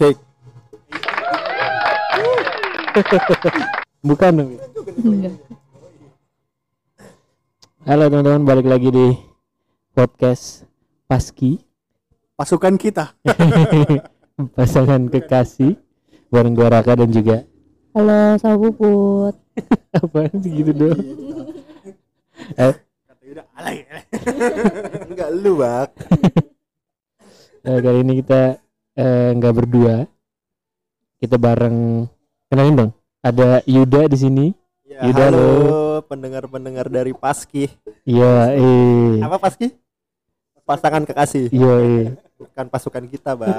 Cek. Bukan dong. Halo teman-teman, balik lagi di podcast Paski Pasukan kita. pasangan kekasih bareng gua Raka dan juga Halo, sama Puput. apa sih gitu dong. Eh, Udah alay. Enggak lu, Bak. eh, kali ini kita eh, nggak berdua, kita bareng kenalin dong. Ada Yuda di sini. Ya, Yuda, halo pendengar-pendengar dari Paski. Iya, eh, Apa Paski? Pasangan kekasih. iya, eh. Bukan pasukan kita, Bang.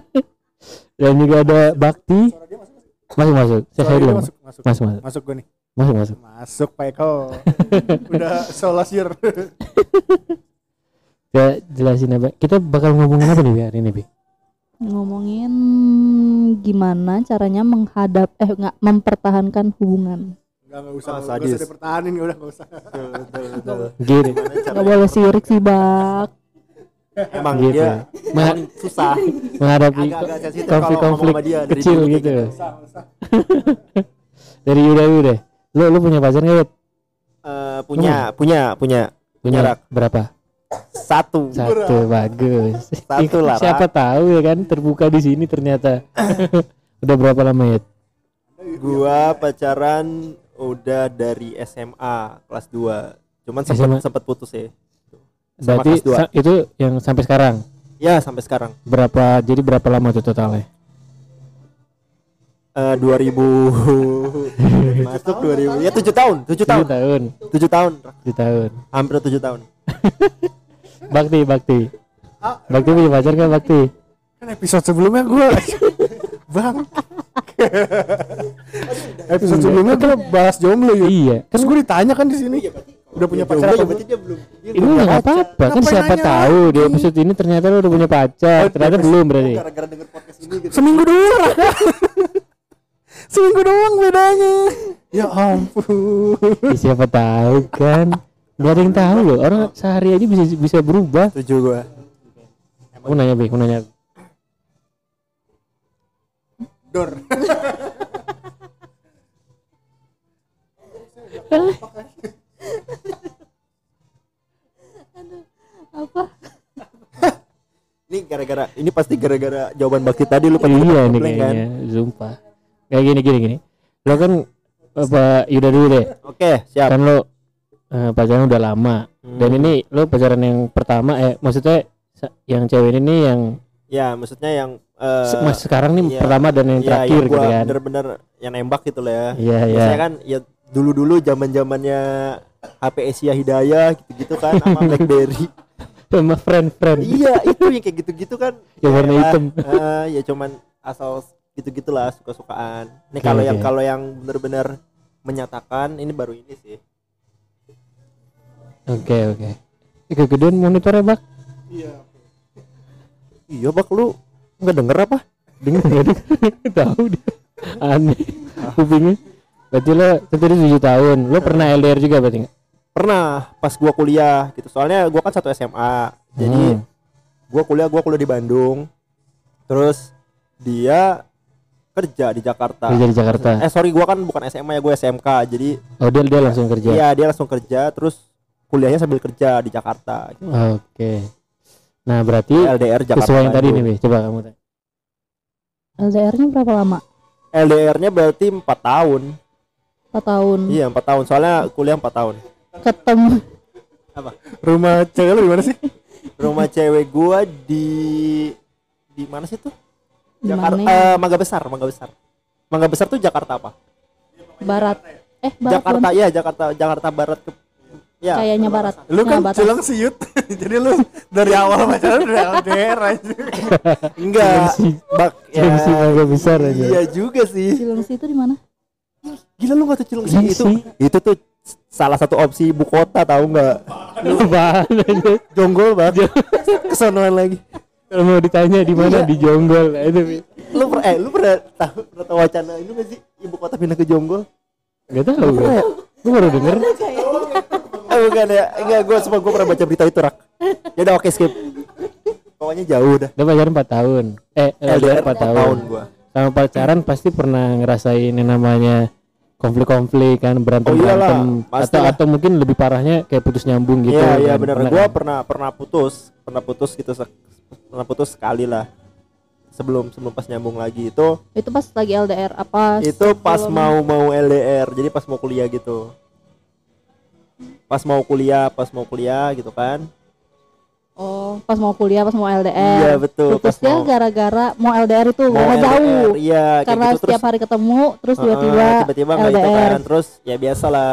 Dan juga ada Bakti. Masuk masuk. Saya saya dulu. masuk, masuk. Masuk masuk. Masuk gue nih. Masuk masuk. Masuk, Pak Eko. Udah solasir. Saya jelasin apa. Kita bakal ngomongin apa nih hari ini, Bi? Ngomongin gimana caranya menghadap eh enggak mempertahankan hubungan. Enggak enggak usah, Oh, enggak usah sadis. dipertahanin udah enggak usah. Betul, betul, betul. Gini. Enggak boleh sirik sih, Bak. Emang Gitu. dia emang susah. menghadapi konflik-konflik kecil gitu. kayak Dari Yuda deh. Lu lu punya pacar nggak? Eh, punya, punya, punya. Punya Rak. berapa? Satu. Satu, bagus. Satu lah, Siapa tahu ya kan terbuka di sini ternyata. Udah berapa lama ya? Gua pacaran udah dari SMA kelas 2. Cuman sempat sempat putus ya. Sama Berarti itu yang sampai sekarang. Ya, sampai sekarang. Berapa jadi berapa lama tuh totalnya? Eh 2000 masuk 2000. Ya 7 tahun, 7 Tujuh tahun. tahun. 7 tahun. Tujuh tahun. Hampir 7 tahun. Bakti, Bakti. Bakti punya pacar kan Bakti? Kan episode sebelumnya gua Bang. episode sebelumnya kita bahas jomblo ya. Iya. Terus gue ditanya kan di sini. Udah punya pacar apa belum? dia belum. Ini nggak apa-apa kan siapa nanya tahu di episode ini ternyata lu udah punya pacar. Ternyata belum berarti. Gara-gara denger podcast ini gitu. Seminggu doang. Seminggu doang bedanya. Ya ampun. Ya, siapa tahu kan. Gak ada yang tahu loh. Orang sehari aja bisa bisa berubah. Setuju gua. Aku nanya, Bi, aku nanya. Dor. Apa? Ini gara-gara ini pasti gara-gara jawaban bakti tadi lu pada Iya ngebleng kan? kayaknya, sumpah. Kayak gini gini gini. Lo kan apa Yuda dulu deh. Oke, siap. Kan lo eh, pacaran udah lama. Dan Hmm. ini lo pacaran yang pertama eh maksudnya yang cewek ini nih yang Ya, maksudnya yang eh, mas sekarang nih iya. pertama dan yang ya, terakhir yang gitu kan. bener-bener yang nembak gitu lah ya. Iya iya. Kan ya dulu-dulu zaman-zamannya HP Asia Hidayah gitu-gitu kan sama BlackBerry. Sama friend-friend. iya, itu yang kayak gitu-gitu kan. Warna Ya, hitam. eh, ya cuman asal gitu-gitulah suka-sukaan. Ini kalau yang oke. kalau yang bener-bener menyatakan ini baru ini sih. Oke oke. Eh, kegedean monitornya bak. Iya, Bak lu nggak denger apa? Dengar nggak denger? Tahu dia. Aneh. Kupingnya. Berarti lo kan tadi tujuh tahun. Lo pernah LDR juga berarti nggak? Pernah pas gua kuliah gitu. Soalnya gua kan satu SMA. Jadi Hmm. gua kuliah gua kuliah di Bandung. Terus dia kerja di Jakarta. Kerja di Jakarta. Eh sorry gua kan bukan SMA ya gue SMK. Jadi Oh dia dia langsung kerja. iya dia langsung kerja terus kuliahnya sambil kerja di Jakarta. Gitu. Oke. Nah berarti LDR Jakarta. sesuai yang tadi nih, Bi. Coba kamu tanya. LDR-nya berapa lama? LDR-nya berarti 4 tahun. 4 tahun. Iya 4 tahun. Soalnya kuliah 4 tahun. Ketemu Rumah cewek lu di mana sih? Rumah cewek gua di di mana sih tuh? Jakarta eh, Mangga Besar, Mangga Besar. Mangga Besar tuh Jakarta apa? Barat. Eh, barat Jakarta ya, Jakarta Jakarta Barat ke Ya. Kayaknya barat. Lu kan batas. Cilang siut. Jadi lu dari awal pacaran udah LDR aja. Enggak. Bak ya. Cilengsi mangga besar aja. Iya juga sih. Cilengsi itu di mana? Gila lu gak tau Cilengsi itu. Itu tuh salah satu opsi ibu kota tahu nggak? Lu aja? Jonggol banget. Kesonoan lagi. Kalau mau ditanya di mana Iya. di Jonggol. Nah, Itu. Lu eh lu pernah tahu pernah tahu wacana itu gak sih ibu kota pindah ke Jonggol? Gak tahu gue. Pernah ya? Gue baru denger. Eh bukan ya, enggak gue semua gue pernah baca berita itu rak. Ya udah oke skip. pokoknya jauh dah Dia pacaran 4 tahun. Eh, LDR 4 tahun. gua Sama pacaran pasti pernah ngerasain yang namanya konflik-konflik kan berantem Oh iyalah, berantem atau atau mungkin lebih parahnya kayak putus nyambung gitu iya iya kan. benar kan? pernah pernah putus pernah putus gitu pernah putus sekali lah sebelum sebelum pas nyambung lagi itu Itu pas lagi LDR apa? itu pas mau mau LDR jadi pas mau kuliah gitu pas mau kuliah pas mau kuliah gitu kan Oh, pas mau kuliah, pas mau LDR. iya betul Putusnya gara-gara mau LDR itu mau karena LDR, jauh. iya Karena gitu terus setiap hari ketemu, terus tiba-tiba tiba-tiba nggak itu LDR. kan terus ya biasalah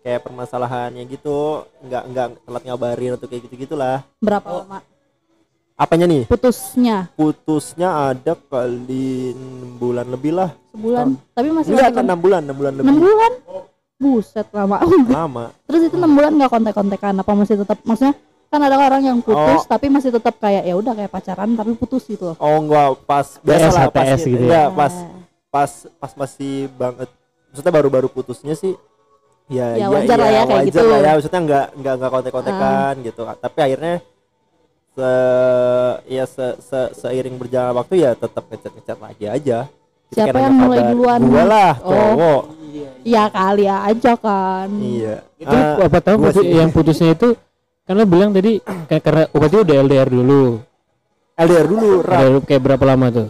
kayak permasalahannya gitu nggak nggak telat ngabarin atau kayak gitu gitulah berapa lama apanya nih putusnya? putusnya ada kali 6 bulan lebih lah Sebulan. Tapi masih enggak kan 6 bulan 6 bulan lebih 6 bulan? Buset lama. lama terus itu 6 bulan nggak kontak-kontakan apa masih tetap maksudnya kan ada orang yang putus Oh. tapi masih tetap kayak ya udah kayak pacaran tapi putus gitu loh. oh enggak pas biasa lah pas HTS gitu ya? enggak pas Nah, pas pas masih banget maksudnya baru-baru putusnya sih ya Ya, iya, wajar lah iya, ya, kayak wajar gitu. Ah. lah ya maksudnya enggak enggak enggak kontek-kontekan gitu tapi akhirnya se ya se, se seiring berjalan waktu ya tetap ngechat-ngechat lagi aja Jadi Siapa yang mulai duluan? gua lah Oh. Cowok ya kali aja kan. iya Itu Ah, apa tahu gua putus- yang putusnya itu kan lo bilang tadi kayak karena berarti udah LDR dulu. LDR dulu Rap. LDR kayak berapa lama tuh?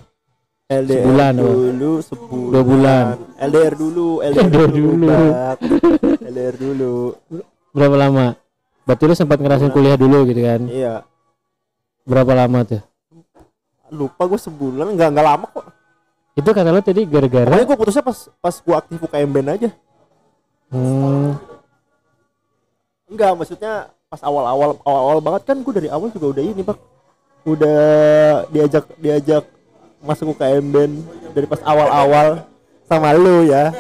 LDR Sebulan apa? dulu sebulan Dua bulan. LDR dulu LDR, LDR dulu. LDR dulu Berapa lama? Berarti lo sempat ngerasain kuliah dulu gitu kan? iya Berapa lama tuh? lupa gue sebulan nggak nggak lama kok Itu kata lo tadi gara-gara pokoknya gue putusnya pas pas gue aktif UKM band aja. Hmm, enggak maksudnya pas awal-awal awal-awal banget. Kan gue dari awal juga udah ini bak udah diajak diajak masuk UKM band dari pas awal-awal sama lu ya.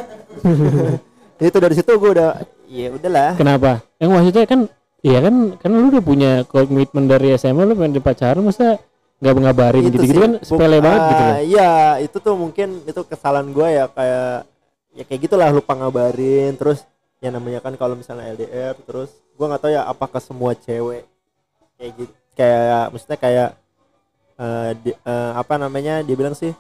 Itu dari situ gue udah ya udahlah. Kenapa? Yang maksudnya kan Iya kan kan lu udah punya komitmen dari SMA lu pengen pacaran masa nggak ngabarin Itu gitu-gitu sih. kan sepele banget gitu loh. ah, Iya, itu tuh mungkin itu kesalahan gue ya kayak ya kayak gitulah lupa ngabarin terus ya namanya kan kalau misalnya LDR terus gue nggak tahu ya apakah semua cewek kayak gitu kayak maksudnya kayak eh, di- eh, apa namanya dia bilang sih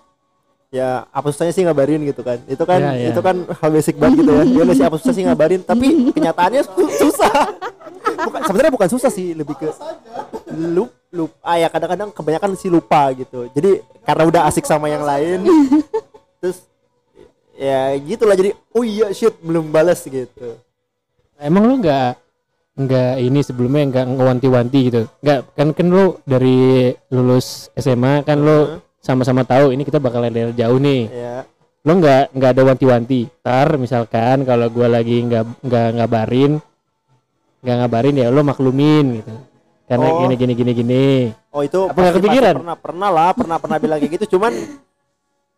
ya apa susahnya sih ngabarin gitu kan itu kan Iya, iya. itu kan hal basic banget gitu ya nggak sih apa susah sih ngabarin tapi kenyataannya su- susah bukan sebenarnya bukan susah sih lebih ke lup lup ah ya kadang-kadang kebanyakan sih lupa gitu jadi karena udah asik sama yang lain terus ya gitulah jadi oh iya shit belum balas gitu Emang lu nggak nggak ini sebelumnya nggak ngewanti-wanti gitu? Nggak kan kan lu dari lulus SMA kan lu Heeh. sama-sama tahu ini kita bakal LDR jauh nih. ya Lu nggak nggak ada wanti-wanti. Tar misalkan kalau gua lagi nggak nggak ngabarin nggak ngabarin ya lu maklumin gitu. Karena Oh. gini gini gini gini. oh itu Apa nggak pasti- kepikiran? pasti pernah pernah lah pernah pernah bilang kayak gitu cuman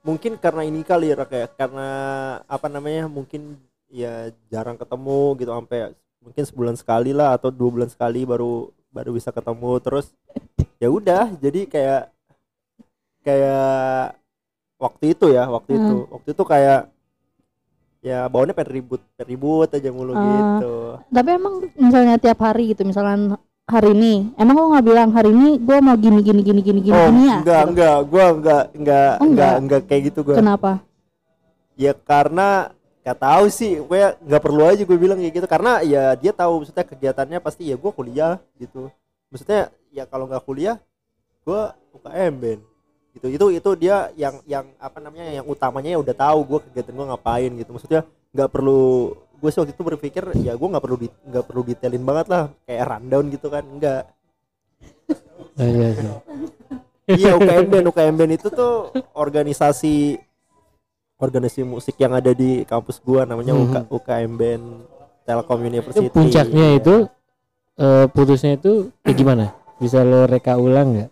mungkin karena ini kali ya kayak karena apa namanya mungkin ya jarang ketemu gitu sampai mungkin sebulan sekali lah atau dua bulan sekali baru baru bisa ketemu terus ya udah jadi kayak kayak waktu itu ya waktu Hmm. itu waktu itu kayak ya baunya pengen ribut pengen ribut aja mulu Ah. gitu Tapi emang misalnya tiap hari gitu, misalkan hari ini, emang lo nggak bilang hari ini gue mau gini gini gini gini gini, oh gini ya? enggak Gitu. enggak. Gua enggak enggak Oh, enggak? enggak? enggak kayak gitu gua. Kenapa? ya karena gak tahu sih. Gue nggak perlu aja gue bilang kayak gitu. Karena ya dia tahu maksudnya kegiatannya pasti ya gue kuliah gitu. Maksudnya ya kalau nggak kuliah gue UKM Ben. Gitu. Itu itu dia yang yang apa namanya yang utamanya ya udah tahu gue kegiatan gue ngapain gitu. Maksudnya nggak perlu gue sih waktu itu berpikir ya gue nggak perlu di- nggak perlu detailin banget lah kayak rundown gitu kan enggak Oh, iya, iya. iya UKM Band UKM Band itu tuh organisasi organisasi musik yang ada di kampus gua namanya. UK, UKM Band Telkom University Itu puncaknya Iya. itu eh, putusnya itu kayak gimana? Bisa lo reka ulang nggak?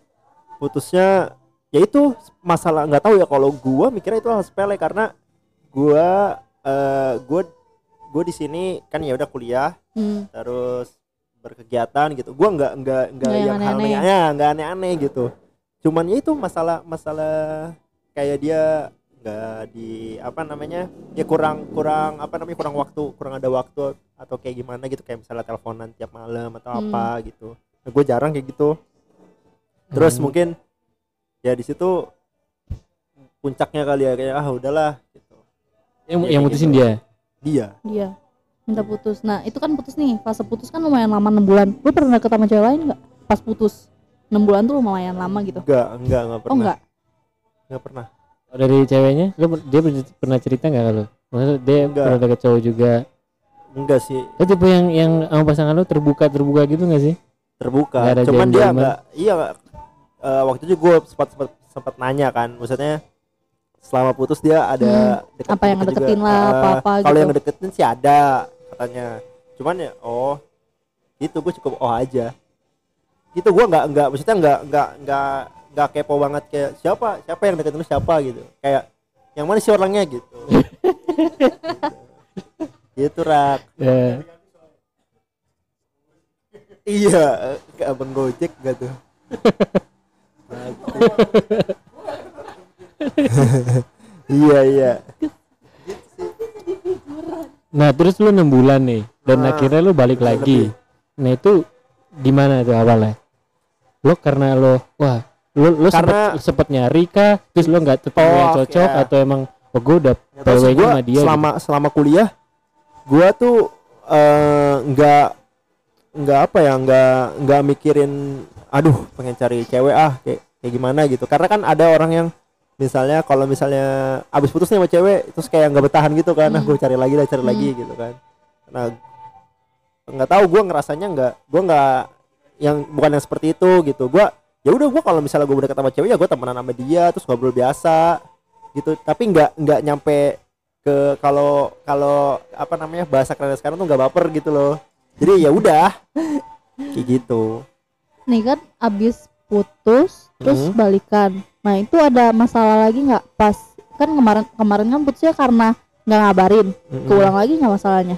putusnya ya itu masalah nggak tahu ya kalau gua mikirnya itu hal sepele karena gua eh gua gua di sini kan ya udah kuliah Hmm. terus berkegiatan gitu gua nggak nggak nggak yang hal aneh-aneh. aneh nggak aneh-aneh gitu cuman ya itu masalah masalah kayak dia nggak di apa namanya ya kurang kurang apa namanya kurang waktu kurang ada waktu atau kayak gimana gitu kayak misalnya teleponan tiap malam atau Hmm. apa gitu nah, gue jarang kayak gitu terus Hmm. mungkin ya di situ puncaknya kali ya kayak ah udahlah gitu yang, Ya, yang mutusin gitu. dia dia Dia minta putus. Nah itu kan putus nih. Fase putus kan lumayan lama 6 bulan. Lu pernah sama cewek lain nggak? Pas putus 6 bulan tuh lumayan lama gitu. enggak enggak enggak pernah Oh enggak? enggak pernah Kalau dari ceweknya lu dia pernah cerita nggak kalau maksud dia Enggak. pernah deket cowok juga enggak sih lu tipe yang yang sama pasangan lu terbuka terbuka gitu nggak sih terbuka cuman dia enggak iya eh, waktu itu gue sempat sempat sempat nanya kan maksudnya selama putus dia ada Hmm. Apa yang deket ngedeketin juga. lah, Eh, apa-apa kalau gitu. yang deketin sih ada katanya. Cuman ya oh itu gue cukup oh aja. Itu gue nggak nggak maksudnya nggak nggak nggak nggak kepo banget kayak siapa? Siapa yang deketin lu? Siapa? gitu. Kayak yang mana sih orangnya? gitu. Gitu rak. Ya. Iya ke abang gojek gak tuh iya iya. Nah terus lu enam bulan nih dan Ah, akhirnya lu balik lagi. nah itu gimana tuh awalnya? Lo karena lo wah lu lu Karena- sempet, sempet nyari kah? Terus lo nggak ketemu Oh, yang cocok oke. atau emang oh gue udah Ya, gua sama dia selama selama kuliah gua tuh eh, nggak nggak apa ya nggak nggak mikirin aduh pengen cari cewek ah kayak kayak gimana gitu. Karena kan ada orang yang misalnya kalau misalnya abis putus nih sama cewek terus kayak nggak bertahan gitu kan nah Hmm. gue cari lagi lah cari lagi gitu kan nah nggak tahu gua ngerasanya nggak gua nggak yang bukan yang seperti itu gitu gua ya udah gua kalau misalnya gue dekat sama cewek ya gue temenan sama dia terus ngobrol biasa gitu tapi nggak nggak nyampe ke kalau kalau apa namanya bahasa keren sekarang tuh nggak baper gitu loh jadi ya udah kayak gitu Nih kan abis putus terus Mhm. balikan. Nah itu ada masalah lagi nggak pas kan kemarin kemarin kan putusnya karena nggak ngabarin. Mm-mm. Keulang lagi nggak masalahnya.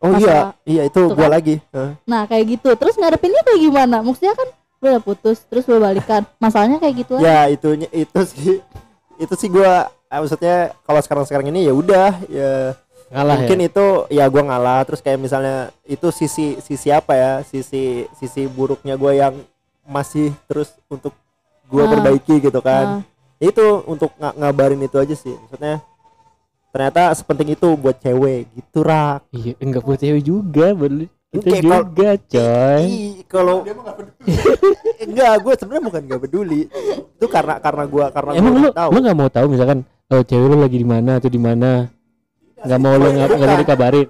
oh iya masalah- iya itu Tuh gua kan? lagi Heeh. Nah kayak gitu. Terus ngadepinnya kayak gimana? Maksudnya kan lu udah putus terus lu balikan. Masalahnya kayak gitu aja. ya itunya itu sih itu sih gua eh, maksudnya kalau sekarang sekarang ini ya udah ya ngalah mungkin ya itu ya gua ngalah terus kayak misalnya itu sisi sisi apa ya sisi sisi buruknya gua yang masih terus untuk gua Ah. perbaiki gitu kan. Nah, itu untuk nga- ngabarin itu aja sih. Maksudnya ternyata sepenting itu buat cewek. Gitu rak. Iya enggak buat cewek juga boleh itu kalau- juga coy. Kalau enggak gue sebenarnya bukan nggak peduli. Itu karena karena gue karena emang gua lu tahu. lu nggak mau tahu misalkan oh cewek lu lagi di mana atau di mana? Nggak mau lu nggak nggak mau dikabarin.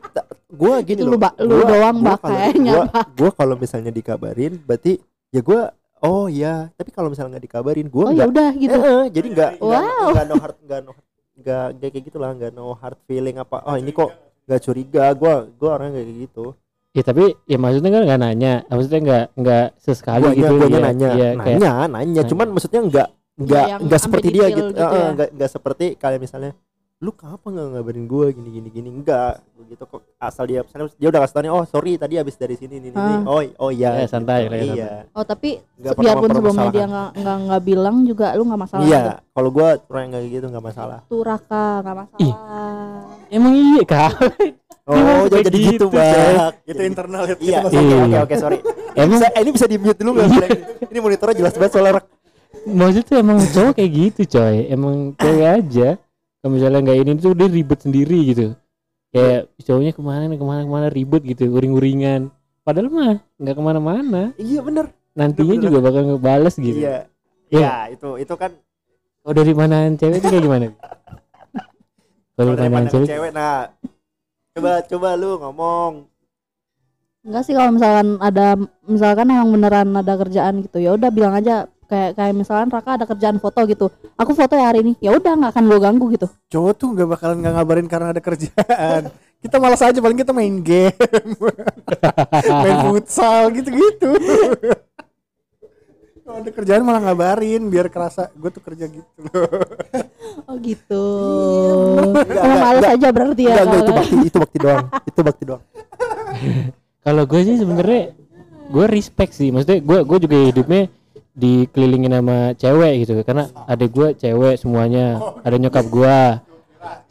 Gue gini Itu loh. lu lu doang bak kayaknya, gue gue kalau misalnya dikabarin berarti ya gue oh ya tapi kalau misalnya nggak dikabarin gue oh ya nggak udah gitu. Eh, eh, jadi nggak nggak Wow. nggak no hard nggak no nggak nggak kayak gitulah nggak no hard feeling apa. Oh ini kok nggak curiga? Gue gue orangnya kayak gitu. Ya tapi ya maksudnya kan nggak nanya. Maksudnya nggak nggak sesekali Guanya- gitu guanya ya, nanya. Ya, nanya kayak nanya Nanya. cuman maksudnya nggak nggak yang nggak sampai seperti dia gitu, gitu Eh, eh, ya. nggak nggak seperti kayak misalnya lu kenapa nggak ngabarin gue gini gini gini enggak begitu kok asal dia misalnya dia udah kasih tau nih oh sorry tadi habis dari sini ini ini Ah. oh oh iya Ya, santai ya, iya Oh tapi Nggak pernah biarpun sebelumnya dia nggak nggak nggak bilang juga lu nggak masalah. iya gitu. kalau gue orang yang kayak gitu nggak masalah Tuh Raka nggak masalah. Ih. emang iya kak oh jadi kayak gitu gitu, bang itu internal itu iya masalah. oke Iya. oke sorry Emang- bisa, eh, ini bisa di mute dulu nggak Bang? ini monitornya jelas banget soalnya Rak. maksudnya emang cowok kayak gitu coy emang cewek aja kalau misalnya nggak ini tuh dia ribet sendiri gitu. Kayak cowoknya ke mana ke mana ke mana ribet gitu uring-uringan. Padahal mah nggak ke mana-mana. Iya bener. Nantinya Bener-bener. juga bakal ngebales gitu. Iya. Iya. iya itu itu kan oh dari manaan cewek itu kayak gimana? Kalau dari pandangan cewek cewek nah. Coba coba lu ngomong. Enggak sih kalau misalkan ada misalkan emang beneran ada kerjaan gitu ya udah bilang aja kayak kayak misalkan Raka ada kerjaan foto gitu. Aku foto ya hari ini. Ya udah nggak akan gue ganggu gitu. cowok tuh nggak bakalan nggak ngabarin karena ada kerjaan kita malas aja paling kita main game main futsal gitu-gitu kalau ada kerjaan malah ngabarin biar kerasa gue tuh kerja gitu loh Oh gitu. Enggak, Kamu enggak. aja berarti ya. Enggak, itu bakti itu bakti doang itu bakti doang kalau gue sih sebenarnya gue respect sih maksudnya gue gue juga hidupnya dikelilingin sama cewek gitu. Karena ada gue cewek semuanya. Ada nyokap gue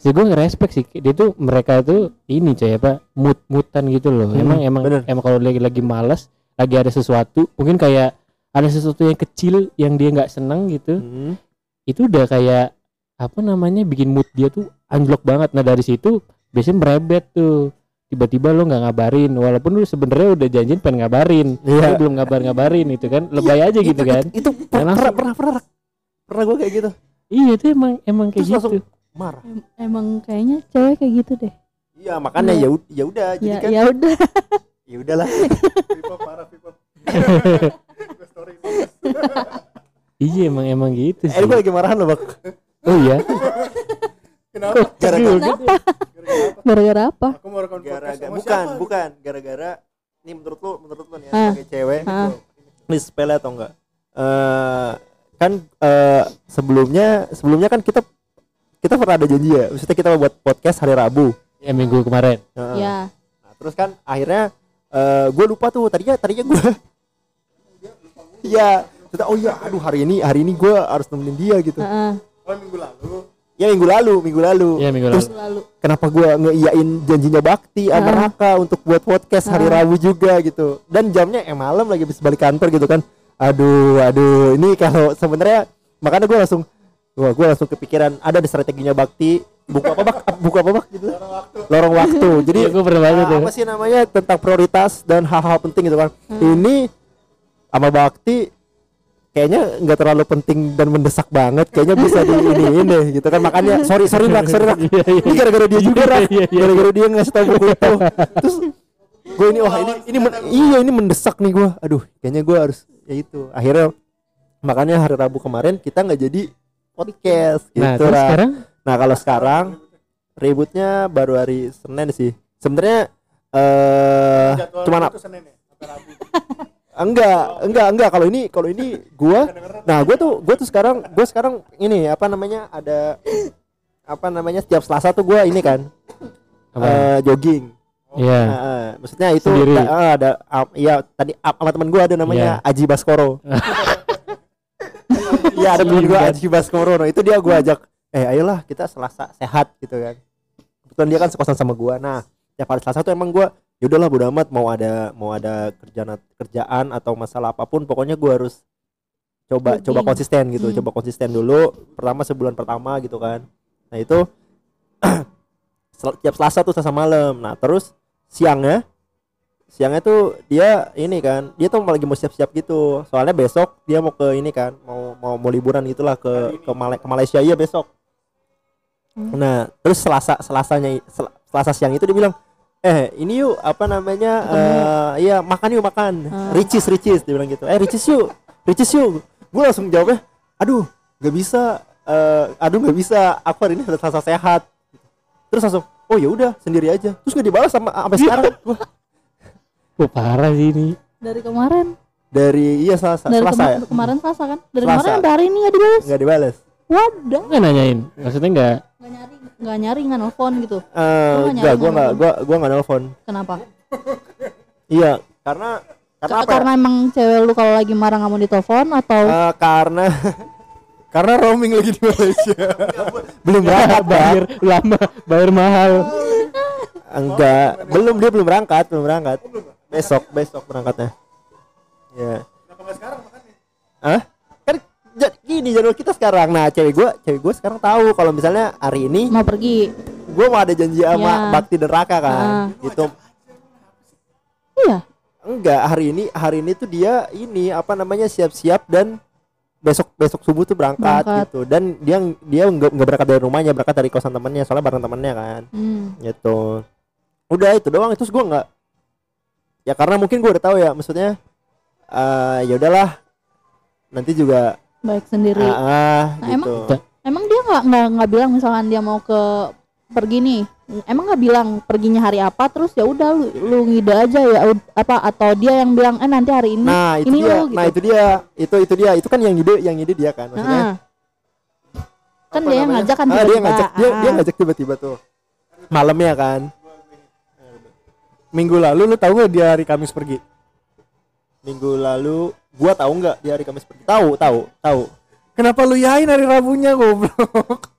sih gue ngerespek sih. Dia tuh mereka tuh ini coy apa mut mutan gitu loh. Hmm, emang emang bener. emang kalau lagi lagi malas lagi ada sesuatu mungkin kayak ada sesuatu yang kecil yang dia nggak seneng gitu Hmm. itu udah kayak apa namanya bikin mood dia tuh anjlok banget. Nah dari situ biasanya merebet tuh tiba-tiba lo nggak ngabarin walaupun lu sebenarnya udah janjiin pengen ngabarin Iya. tapi belum ngabar-ngabarin itu kan lebay aja gitu Itu- kan. itu, itu per- langsung- pernah pernah pernah pernah gue kayak gitu. Iya itu emang emang kayak Terus gitu. marah. Em- emang kayaknya cewek kayak gitu deh. Iya makanya Iya. ya ya udah jadi ya kan. ya udah. Ya udahlah. Iya emang emang gitu eh sih. gue lagi marahan loh bak. Oh iya Kenapa? gara-gara apa Aku mau rekam podcast gara-gara sama bukan siapa? bukan gara-gara ini menurut lu menurut lu nih ya, Ah. sebagai cewek Ah. ini sepele atau enggak eh kan eh sebelumnya sebelumnya kan kita kita pernah ada janji ya maksudnya kita buat podcast hari Rabu ya minggu kemarin Heeh. ya Nah, terus kan akhirnya eh gue lupa tuh tadinya tadinya gue Iya, Terus, oh iya, aduh hari ini hari ini gue harus nemenin dia gitu. Heeh. Oh minggu lalu. Ya minggu lalu, minggu lalu. ya minggu Terus lalu. Lalu. kenapa gue ngeiyain janjinya Bakti sama Ah. Raka untuk buat podcast hari Ah. Rabu juga gitu. Dan jamnya eh malam lagi habis balik kantor gitu kan. Aduh, aduh, ini kalau sebenarnya makanya gue langsung wah gue langsung kepikiran ada di strateginya Bakti buku apa bak? Buku apa bak? Gitu. Lorong waktu. Jadi Iya, gue pernah ah, apa sih namanya? Tentang prioritas dan hal-hal penting gitu kan. Ini sama Bakti kayaknya nggak terlalu penting dan mendesak banget kayaknya bisa di ini ini gitu kan makanya sorry sorry rak sorry rak Iya, iya. ini gara-gara dia juga rak Iya, gara-gara dia ngasih tahu buku itu terus gue ini wah ini ini men- iya ini mendesak nih gue aduh kayaknya gue harus ya itu akhirnya makanya hari Rabu kemarin kita nggak jadi podcast gitu nah terus Rak. sekarang Nah kalau sekarang ributnya baru hari Senin sih. Sebenarnya eh Senin ya? Sampai Rabu. enggak enggak enggak kalau ini kalau ini gua nah gua tuh gua tuh sekarang gua sekarang ini apa namanya ada apa namanya setiap Selasa tuh gua ini kan apa eh, jogging. Iya. Nah, eh, maksudnya itu Sendiri. ta- eh, ada am- iya tadi am- sama teman gua ada namanya Aji Baskoro. Iya ada teman gua Aji Baskoro. Nah, itu dia gua ajak eh ayolah kita Selasa sehat gitu kan. Kebetulan dia kan sekosan sama gua. Nah, tiap hari Selasa tuh emang gua ya udahlah bodo amat mau ada mau ada kerjaan kerjaan atau masalah apa pun pokoknya gua harus coba coba konsisten gitu, Hmm. coba konsisten dulu pertama sebulan pertama gitu kan. Nah, itu sel- tiap Selasa tuh Selasa malam. Nah, terus siangnya siangnya tuh dia ini kan dia tuh lagi mau siap-siap gitu soalnya besok dia mau ke ini kan mau mau mau liburan gitulah ke ke, Mala- ke Malaysia iya besok Hmm. nah terus selasa selasanya sel- selasa siang itu dia bilang eh ini yuk apa namanya eh iya makan yuk makan. Hmm. ricis ricis dia bilang gitu. Eh ricis yuk ricis yuk. Gue langsung jawabnya aduh nggak bisa eh aduh nggak bisa. Aku hari ini udah selasa sehat. Terus langsung oh ya udah sendiri aja. Terus nggak dibalas sama sampai sekarang. Gua, Wah, parah sih ini. Dari kemarin? Dari iya selasa dari selasa kema- ya kemarin selasa kan? Dari Selasa. kemarin hari ini nggak dibalas? Nggak dibalas. Wadah nggak nanyain. Maksudnya nggak nggak nyari nggak nyari nggak nelfon gitu Eh, nggak gua nggak nelfon? gua gua nggak nelfon kenapa iya karena karena apa ya? karena emang cewek lu kalau lagi marah nggak mau ditelepon atau Eh, karena Karena roaming lagi di Malaysia. belum berangkat bayar lama bayar mahal enggak belum dia belum berangkat belum berangkat besok besok berangkatnya ya Kenapa nggak sekarang makannya? Hah? Gini jadwal kita sekarang. Nah cewek gua cewek gua sekarang tahu kalau misalnya hari ini mau pergi. gua mau ada janji sama Ya. Bakti dan Raka kan? Ah. gitu. Iya. Enggak hari ini hari ini tuh dia ini apa namanya siap-siap dan besok besok subuh tuh berangkat, Berangkat. gitu. Dan dia dia nggak nggak berangkat dari rumahnya berangkat dari kosan temannya soalnya bareng temannya kan? Hmm. gitu. Udah itu doang. Itu gua nggak ya karena mungkin gua udah tahu ya maksudnya eh ya udahlah. Nanti juga baik sendiri. Ah, ah, Nah, gitu. Emang dia nggak nggak nggak bilang misalkan dia mau ke pergi nih? Emang nggak bilang perginya hari apa terus ya udah lu lu ngide aja ya apa atau dia yang bilang eh nanti hari ini nah itu ini dia. lu, nah gitu. itu dia. Itu itu dia. Itu kan yang ide yang ide dia kan maksudnya. Nah, kan apa dia yang ngajak kan ah, dia tiba-tiba. ngajak. Dia dia Ah. ngajak tiba-tiba tuh. Malamnya kan. Minggu lalu lu tahu nggak dia hari Kamis pergi? minggu lalu gua tahu nggak di hari Kamis pergi? Tahu tahu tahu. Kenapa lu yain hari Rabunya goblok?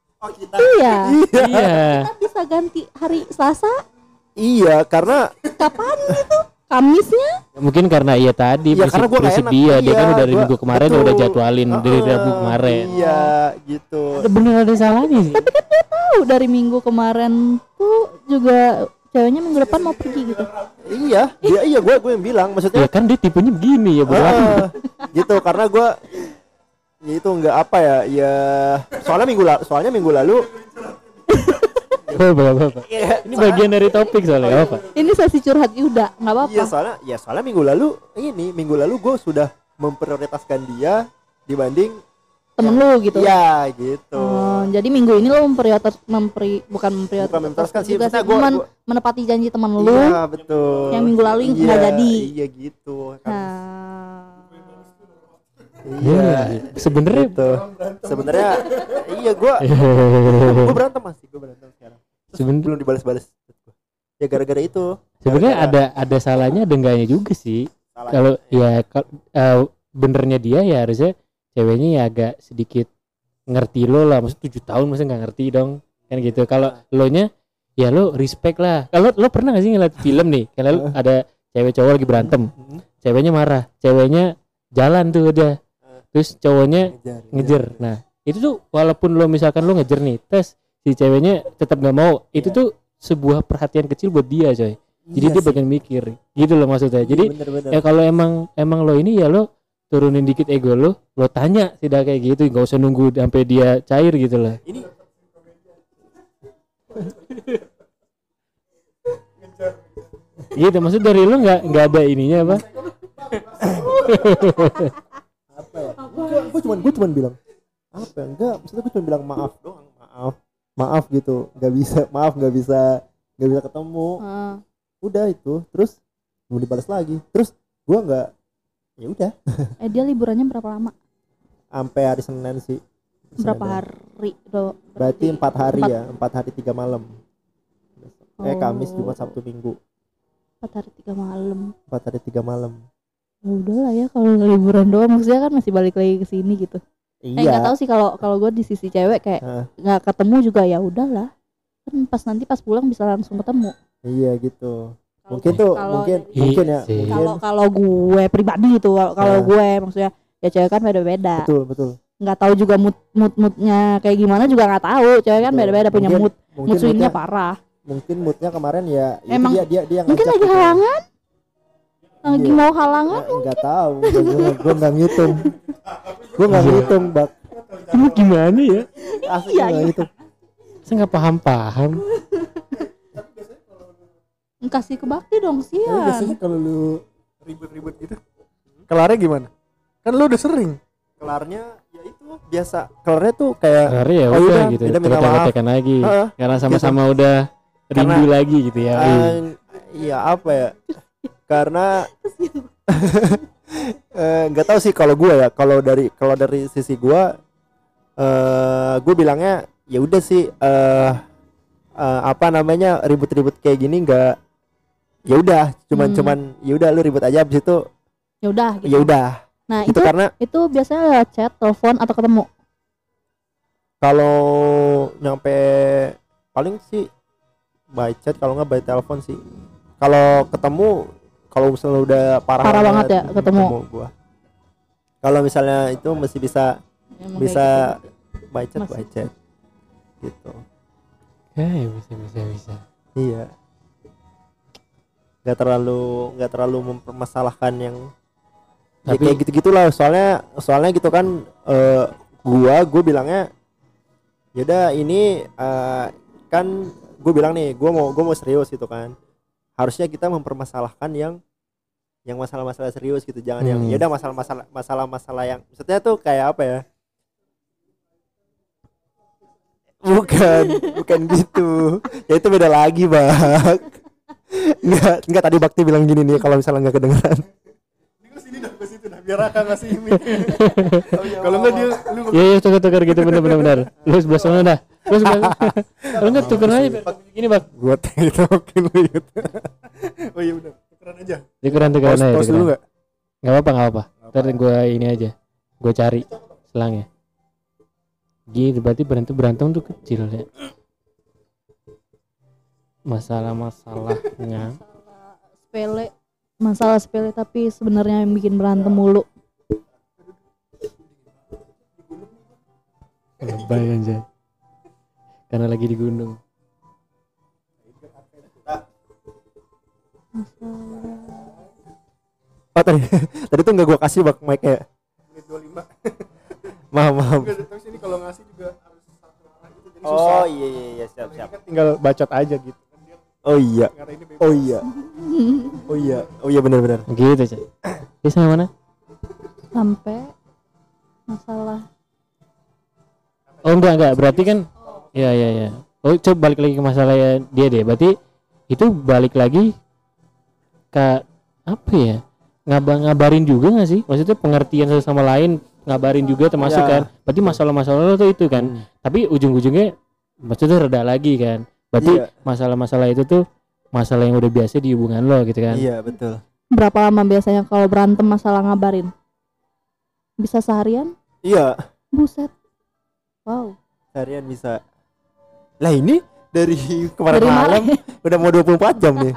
iya. Iya. Kita bisa ganti hari Selasa. Iya karena kapan gitu? Kamisnya? Mungkin karena iya tadi Iya, prinsip, karena gua prinsip enak. dia. Dia kan Iya, udah dari gua- minggu kemarin betul. udah jadwalin dari Heeh, Rabu kemarin. Iya gitu. Ada bener ada salahnya sih. Tahu dari minggu kemarin tuh juga ceweknya minggu depan mau pergi gitu. iya dia iya gue gue yang bilang maksudnya ya kan dia tipenya begini ya bro Ah, gitu karena gue ya itu nggak apa ya ya soalnya minggu lalu soalnya minggu lalu apa, apa, apa. ini bagian dari topik soalnya apa Ini sesi curhat Yuda, nggak apa-apa. iya soalnya ya soalnya minggu lalu ini minggu lalu gue sudah memprioritaskan dia dibanding Temen lu gitu. iya gitu. Oh, jadi minggu ini lo memprioritas mempri bukan memprioritas Bukan memprioritaskan sih, juga maksudnya sih, gua- men- gua- menepati janji teman lu. iya betul. yang minggu lalu iya, nggak jadi. iya gitu. Kan Nah, iya sebenarnya gitu. Sebenarnya iya gue gue berantem masih gue berantem sekarang. Terus Seben- belum dibalas-balas. Ya gara-gara itu. Sebenarnya ada ada salahnya ada enggaknya juga sih. Kalau ya kal- eh, benernya dia ya harusnya ceweknya ya agak sedikit ngerti lo lah maksud tujuh tahun masa nggak ngerti dong kan gitu. Kalau lo nya ya lo respect lah. Kalau lo pernah gak sih ngeliat film nih kalau lo ada cewek cowok lagi berantem Mhm. ceweknya marah ceweknya jalan tuh udah terus cowoknya ngejar ngejer nah itu tuh walaupun lo misalkan lo ngejer nih tes si ceweknya tetap nggak mau itu tuh sebuah perhatian kecil buat dia coy. Jadi Iya dia sih. bagian mikir gitu loh maksudnya. Iya, jadi bener-bener. ya kalau emang emang lo ini ya lo turunin dikit ego lo lo tanya tidak kayak gitu nggak usah nunggu sampai dia cair gitu lah ini gitu maksud dari lo nggak nggak ada ininya apa? Apa ya gue gue cuman gue cuman bilang apa? Ya enggak maksudnya gue cuma bilang maaf doang maaf maaf gitu. Nggak bisa maaf nggak bisa nggak bisa ketemu. Ah. udah itu terus mau dibalas lagi. Terus gue nggak ya udah eh dia liburannya berapa lama? sampai hari senin sih Senin Berapa hari? Do, berarti empat hari empat- ya empat hari tiga malam eh Oh. kamis jumat sabtu minggu empat hari tiga malam. empat hari tiga malam Ya udah lah ya kalau liburan doang maksudnya kan masih balik lagi ke sini gitu. Eh nggak iya tahu sih kalau kalau gue di sisi cewek kayak nggak ketemu juga ya udahlah. Kan pas nanti pas pulang bisa langsung ketemu. iya gitu mungkin tuh kalau- mungkin Iya mungkin ya sih. mungkin. kalau kalau gue pribadi gitu kalau Nah. gue maksudnya ya cewek kan beda-beda. Betul betul. Nggak tahu juga mood mood moodnya kayak gimana juga nggak tahu. Cewek kan beda-beda punya Mungkin- mood mungkin mood swingnya parah. mungkin moodnya kemarin ya itu Emang- dia dia dia mungkin lagi halangan? Lagi Iya. mau halangan Ya, nggak tahu gue gue nggak ngitung. Gue nggak ngitung bak. Lu gimana ya? Asli Iya, nggak iya. ngitung. Saya nggak paham paham kasih ke bakti dong Tapi sian biasanya kalau lu ribet-ribet gitu kelarnya gimana? Kan lu udah sering. Kelarnya ya itu biasa. Kelarnya tuh kayak Akhirnya ya Oh, udah udah, gitu kita minta kita maaf. tekan lagi. Heeh, karena sama-sama udah rindu lagi gitu ya. Iya. Eh, iya apa ya? Karena eh, nggak tahu sih kalau gue ya. Kalau dari kalau dari sisi gue eh gue bilangnya ya udah sih eh eh, apa namanya ribut-ribut kayak gini nggak ya udah cuman Hmm. cuman ya udah lu ribut aja abis itu ya udah gitu ya udah nah itu itu karena itu biasanya lewat chat telepon atau ketemu kalau nyampe paling sih by chat kalau nggak by telepon sih kalau ketemu kalau misalnya udah parah, Parah banget ya, hmm, ketemu. gua kalau misalnya itu masih bisa kayak bisa gitu. by chat Masih. by chat gitu Eh, bisa bisa bisa iya nggak terlalu nggak terlalu mempermasalahkan yang ya Tapi- kayak gitu gitulah soalnya soalnya gitu kan eh, gua gue bilangnya yaudah ini eh, kan gue bilang nih gua mau gue mau serius gitu kan. Harusnya kita mempermasalahkan yang yang masalah-masalah serius gitu. Jangan yang Hmm. yaudah masalah-masalah masalah-masalah yang maksudnya tuh kayak apa ya? Bukan bukan gitu. Ya itu beda lagi bang Enggak, enggak tadi Bakti bilang gini nih kalau misalnya nggak kedengeran. Ini ke sini dah, ke situ dah, biar akan ngasih mic. Kalau enggak dia lu Iya iya tukar tukar gitu bener bener bener. Lu sebelah sana dah. Lu sebelah. Kalau enggak tukar aja gini bang. gua tengokin lu gitu. Oh iya benar. Tukeran aja. Tukeran tukeran aja. pause dulu enggak? Nggak apa-apa nggak apa. Ntar gue ini aja. Gue cari selangnya. Gitu berarti berantem berantem tuh kecil ya. Masalah-masalahnya sepele masalah sepele tapi sebenarnya yang bikin berantem mulu Lebay anjay. Karena lagi di gunung. oh tadi tadi tuh nggak gua kasih bak mic ya Menit 25. maaf maaf Enggak, terus ini kalau ngasih juga harus satu arah gitu jadi oh susah. iya iya iya siap siap kan tinggal bacot aja gitu. Oh iya ngarahinnya bebas. oh iya oh iya oh iya benar benar Gitu, Cek. Dia sama mana? sampai masalah Oh enggak enggak, berarti kan ya ya ya. Oh coba balik lagi ke masalah ya dia deh. Berarti itu balik lagi ke apa ya? Ngabang ngabarin juga nggak sih? Maksudnya pengertian satu sama lain ngabarin juga termasuk Ya. kan. Berarti masalah-masalah tuh itu kan. Hmm. Tapi ujung-ujungnya maksudnya reda lagi kan. Berarti Iya. masalah-masalah itu tuh masalah yang udah biasa di hubungan lo gitu kan. iya betul berapa lama biasanya kalau berantem masalah ngabarin bisa seharian iya buset wow harian bisa lah ini dari kemarin Dari malam udah mau 24 jam nih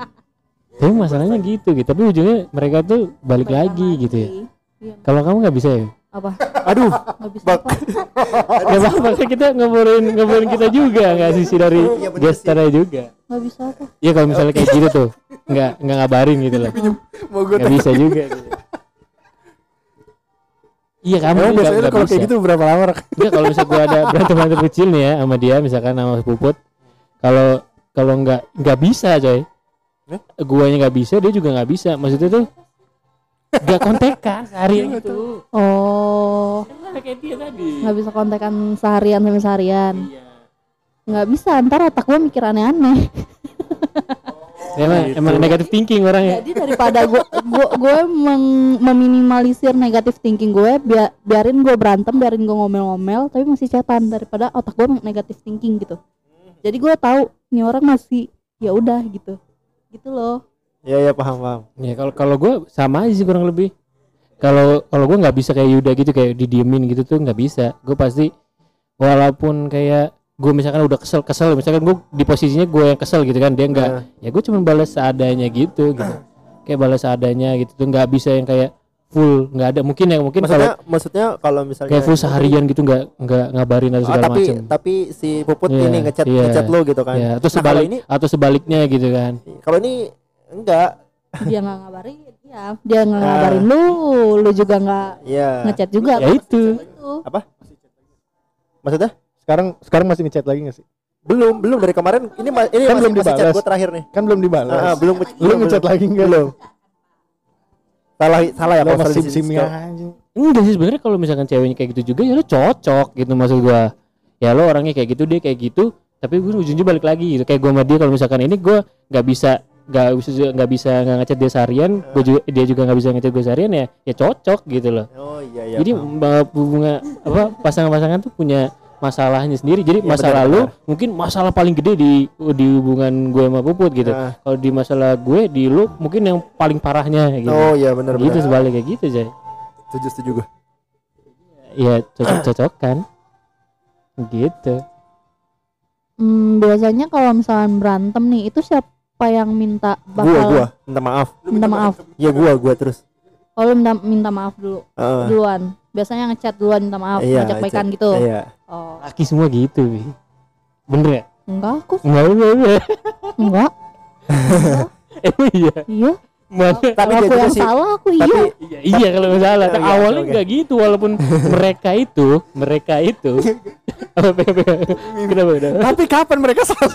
Tapi masalahnya gitu gitu. Tapi ujungnya mereka tuh balik lagi gitu ya. Iya. Kalau kamu nggak bisa ya? Apa aduh nggak Bak. apa Gak apa-apa kan kita ngobrolin ngobrolin kita juga nggak sisi dari Iya, bener gestarnya juga. nggak bisa apa Iya kalau misalnya kayak gitu tuh nggak nggak ngabarin gitu loh. Gue Nggak bisa juga. Gitu. Iya kamu Emang biasanya nggak kalau kayak gitu berapa lama? Iya kalau misalnya gua ada berantem berantem kecil nih ya sama dia misalkan sama puput. Kalau kalau nggak nggak bisa coy. Eh? Guanya nggak bisa dia juga nggak bisa. Maksudnya tuh nggak kontekan seharian oh. Kayak dia tadi. nggak bisa kontekan seharian sampai seharian. Iya. nggak bisa ntar otak gue mikir aneh-aneh. Emang, Gitu. emang negatif thinking orangnya. jadi daripada gue gue gue meminimalisir negatif thinking gue biar biarin gue berantem biarin gue ngomel-ngomel tapi masih cetan daripada otak gue negatif thinking gitu. Jadi gue tahu ini orang masih ya udah gitu. Gitu loh iya iya paham paham Ya kalau kalau gue sama aja sih kurang lebih. Kalau kalau gue nggak bisa kayak Yuda gitu kayak didiemin gitu tuh nggak bisa. Gue pasti walaupun kayak gue misalkan udah kesel kesel misalkan gue di posisinya gue yang kesel gitu kan dia nggak Nah. ya gue cuma balas seadanya gitu gitu kayak balas seadanya gitu tuh nggak bisa yang kayak full nggak ada mungkin ya mungkin kalau maksudnya maksudnya kalau misalnya kayak full seharian gitu nggak nggak ngabarin atau Oh, segala tapi macam tapi si puput Iya, ini ngechat iya. ngechat lo gitu kan ya atau Nah, sebalik ini atau sebaliknya gitu kan kalau ini enggak dia nggak ngabarin ya dia nggak Ah. ngabarin lu lu juga nggak iya ngechat juga ya itu Itu. maksudnya Sekarang sekarang masih ngechat lagi gak sih? belum belum dari kemarin ini ma- ini Kan masih, belum masih chat dibalas. gue terakhir nih Kan belum dibalas. Ah, ah, belum Lu belum, ngechat lagi enggak? belum salah salah ya Lo kalau masih sim anjing. Enggak sih sebenarnya kalau misalkan ceweknya kayak gitu juga ya lo cocok gitu maksud gua. Ya lo orangnya kayak gitu dia kayak gitu, tapi gue ujungnya balik lagi gitu. Kayak gua sama dia kalau misalkan ini gua nggak bisa nggak bisa nggak bisa nggak ngechat dia seharian, gua juga dia juga nggak bisa ngechat gue seharian ya, ya cocok gitu loh. oh iya iya Jadi uh, hubungan apa pasangan-pasangan tuh punya masalahnya sendiri. Jadi Iya, masa benar, lalu benar. mungkin masalah paling gede di di hubungan gue sama Puput gitu. Nah, Kalau di masalah gue di lu mungkin yang paling parahnya gitu. oh iya benar gitu benar sebaliknya gitu Jay. setuju setuju gue Iya cocok-cocokan gitu. Hmm, biasanya kalau misalkan berantem nih itu siapa yang minta gua bakal gua minta maaf minta maaf iya gua gua terus oh lu minta minta maaf dulu Heeh. duluan biasanya ngechat duluan minta maaf Iya, ngajak baikan gitu iya oh Laki semua gitu. Bener ya? enggak aku Enggak, enggak, enggak. enggak Emang iya. iya Mana? tapi kalau aku yang sih salah aku tapi iya Iya, iya kalau masalah. Oh, iya, awalnya oke. enggak gitu walaupun mereka itu, mereka itu. Apa, apa, apa? Kenapa, kenapa? Tapi kapan mereka salah?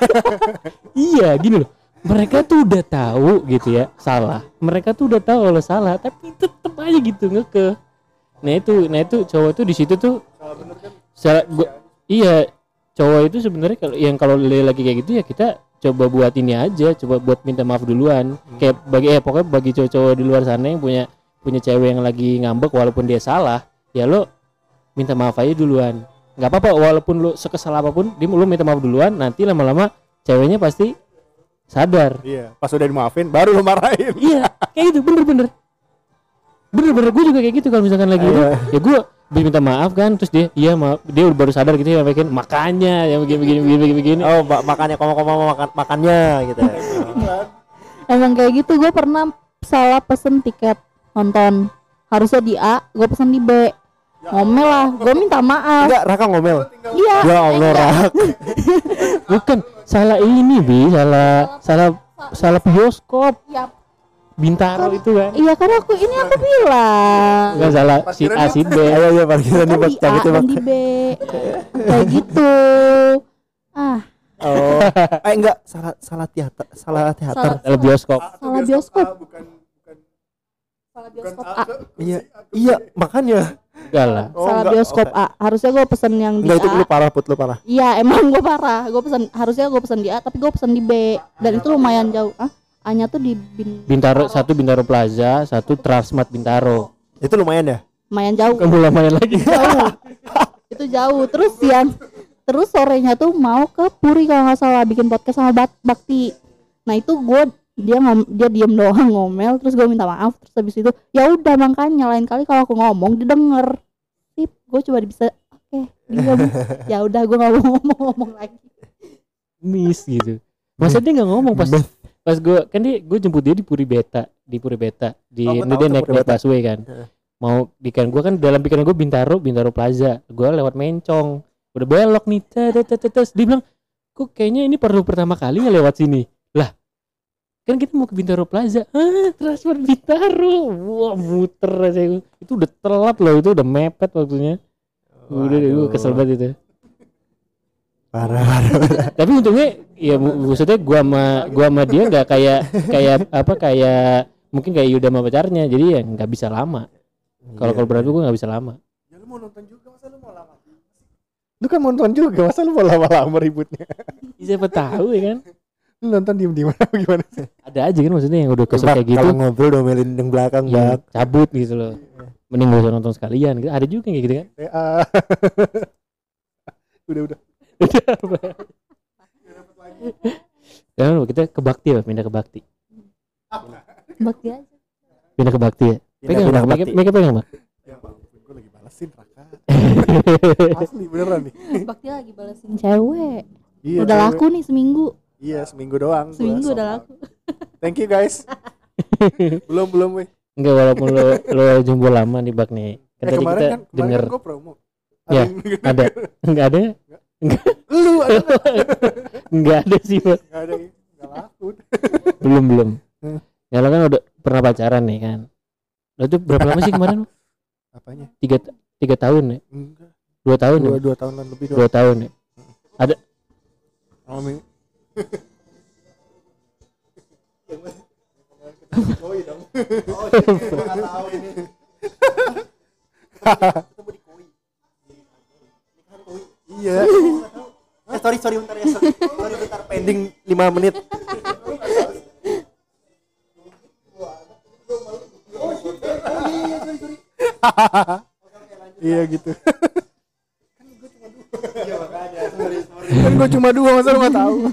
Iya, gini loh. Mereka tuh udah tahu gitu ya, salah. Mereka tuh udah tahu kalau salah, tapi tetep aja gitu ngeke. Nah itu, nah itu cowok tuh di situ tuh salah gua, iya cowok itu sebenarnya kalau yang kalau lagi kayak gitu ya kita coba buat ini aja, coba buat minta maaf duluan. Kayak bagi eh pokoknya bagi cowok-cowok di luar sana yang punya punya cewek yang lagi ngambek walaupun dia salah, ya lo minta maaf aja duluan. nggak apa-apa walaupun lu sekesal apa pun, dia lu minta maaf duluan, nanti lama-lama ceweknya pasti sadar. Iya, pas udah dimaafin baru lo marahin. iya, kayak gitu bener-bener. Bener-bener gue juga kayak gitu kalau misalkan lagi itu, Iya. ya gue minta maaf kan, terus dia, iya maaf, dia baru sadar gitu ya, bikin makanya yang begini begini begini begini. begini. oh ba- makannya koma koma makan makannya gitu ya. emang kayak gitu gue pernah salah pesen tiket nonton harusnya di A gue pesen di B ngomel lah gue minta maaf. Enggak Raka ngomel. Iya. Ya Allah Rak. Bukan salah ini bi salah salah salah bioskop. Iya. Bintaro itu kan? iya kan aku ini aku bilang. Enggak salah si A si B. Ayo ayo parkiran di kan yang A itu Bang. di B. Kayak gitu. Ah. Oh. Eh enggak salah salah teater salah teater. Salah- salah bioskop. salah bioskop. Bukan bukan salah bioskop. A iya iya makanya enggak lah Oh, salah enggak, bioskop oke. A harusnya gue pesen yang di enggak itu A lu parah put lu parah Iya emang gue parah. Gue pesen harusnya gue pesen di A tapi gue pesen di B dan itu lumayan jauh. Ah, A-nya tuh di bin, bintaro satu bintaro plaza satu transmart bintaro itu lumayan ya lumayan jauh. kamu lamain lagi jauh. itu jauh. Terus siang terus sorenya tuh mau ke Puri kalau nggak salah bikin podcast sama Bak- Bakti. Nah itu gue dia ngom, dia diem doang ngomel terus gue minta maaf terus habis itu ya udah makanya lain kali kalau aku ngomong didengar sip gue coba bisa oke diam ya udah gue nggak mau ngomong-ngomong lagi. Miss gitu. Masa dia nggak ngomong pas pas gue kan dia gue jemput dia di Puri Beta di Puri Beta di Oh, ini dia naik naik busway kan. Mau di kan gue kan dalam pikiran gue Bintaro Bintaro Plaza gue lewat Mencong udah belok nih tet, tet, tet, tet, terus dia bilang kok kayaknya ini perlu pertama kali ya lewat sini? Lah kan kita mau ke Bintaro Plaza. Ah transfer Bintaro. Wah muter aja itu udah telat loh itu udah mepet waktunya. Udah deh gue Waduh. kesel banget itu. Parah parah tapi untungnya ya maksudnya gua sama gua sama dia nggak kayak kayak apa kayak mungkin kayak Yuda sama pacarnya. Jadi ya nggak bisa lama. Kalau Iya. kalau berantem gua nggak bisa lama. Ya lu mau nonton juga masa lu mau lama? Lu kan mau nonton juga masa lu mau lama-lama ributnya? Ya, siapa tahu ya kan lu nonton diem di mana? Gimana sih? Ada aja kan maksudnya yang udah kesel kayak gitu. kalau ngobrol domelin yang belakang ya bak cabut gitu loh. Mending gak usah nonton sekalian. Gitu. ada juga yang kayak gitu kan? PA udah udah. Ya kita ke bakti ya pindah ke bakti. Bakti aja. Pindah ke bakti ya? Pegang pindah bang. Ke mereka bakti. pegang bang? Ya bang. Gue lagi balesin Raka. Asli beneran nih. Bakti lagi balesin cewek. Iya udah cewek. laku nih seminggu iya seminggu doang gua seminggu udah laku. Thank you guys. Belum belum weh. Enggak walaupun lo lo jumbo lama nih bak nih. Kan eh, tadi kemarin kita kan kemarin denger. kan gue promo. Ya, Ada yang- ada. enggak ada? Lu ada nggak? enggak ada sih Bang. nggak ada nggak laku. Belum belum. Hmm. ya lo kan udah pernah pacaran nih kan? Lo tuh berapa lama sih kemarin apanya? Tiga tiga tahun ya? Enggak. Dua tahun dua ya dua tahunan lebih dong dua tahun ya Oh, mi- iya. Eh sorry sorry bentar ya sorry, sorry bentar pending 5 menit. Iya gitu kan gue cuma dua masa lu nggak tahu?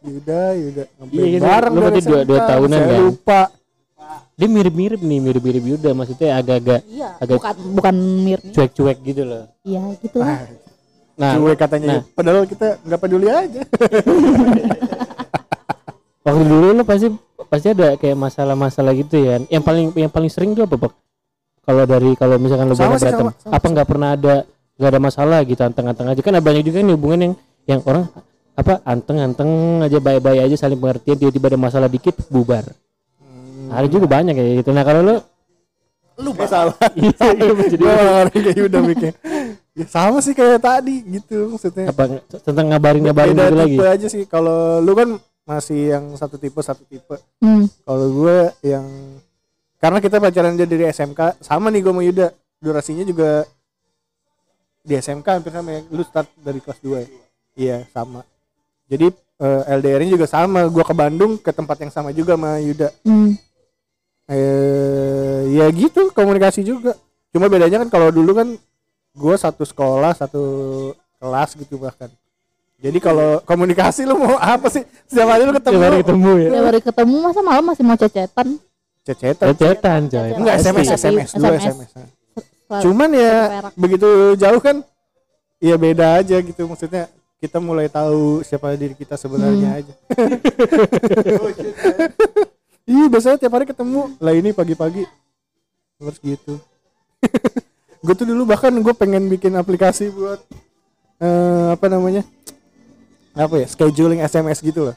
Yuda Yuda. Iya, gitu. bareng Lu berarti dua- dua tahunan saya kan? lupa. Dia mirip mirip nih mirip mirip Yuda. Maksudnya agak-agak iya Agak- bukan bukan mirip. cuek-cuek gitu loh. Iya gitu. Lah ah, nah cuek katanya. nah. padahal kita nggak peduli aja. Waktu dulu lo pasti pasti ada kayak masalah-masalah gitu ya. Yang paling yang paling sering tuh apa bak kalau dari kalau misalkan lo Sama banyak sih, berantem sama, sama, apa nggak pernah ada nggak ada masalah gitu anteng-anteng aja. Kan ada banyak juga nih hubungan yang yang orang apa anteng-anteng aja baik-baik aja saling pengertian tiba-tiba ada masalah dikit bubar. Ada juga banyak kayak gitu. Nah kalau lo lu Eh, salah iya, iya, jadi kayak Yuda mikir. Ya sama sih kayak tadi gitu maksudnya. Apa tentang ngabarin-ngabarin beda gitu lagi? tipe aja sih. Kalau lu kan masih yang satu tipe satu tipe. Hmm. kalau gue yang karena kita pacaran aja dari SMK sama nih gue sama Yuda. Durasinya juga di SMK hampir sama ya. Lu start dari kelas 2 ya? Iya sama. Jadi eh, LDR-nya juga sama. Gue ke Bandung ke tempat yang sama juga sama Yuda. Hmm. eh ya gitu komunikasi juga. Cuma bedanya kan kalau dulu kan gue satu sekolah satu kelas gitu bahkan. Jadi kalau komunikasi lu mau apa sih? Setiap hari lu ketemu. Tiap hari ketemu ya. Ya baru ketemu masa malam masih mau cecetan cecetan. Cetan coy. Enggak. SMS SMS dulu SMS. SMS cuman ya Perak. begitu jauh kan ya beda aja gitu. Maksudnya kita mulai tahu siapa diri kita sebenarnya aja. Iya biasanya tiap hari ketemu. Lah ini pagi-pagi. Terus gitu. Gue tuh dulu bahkan gue pengen bikin aplikasi buat eh, apa namanya apa ya scheduling SMS gitu loh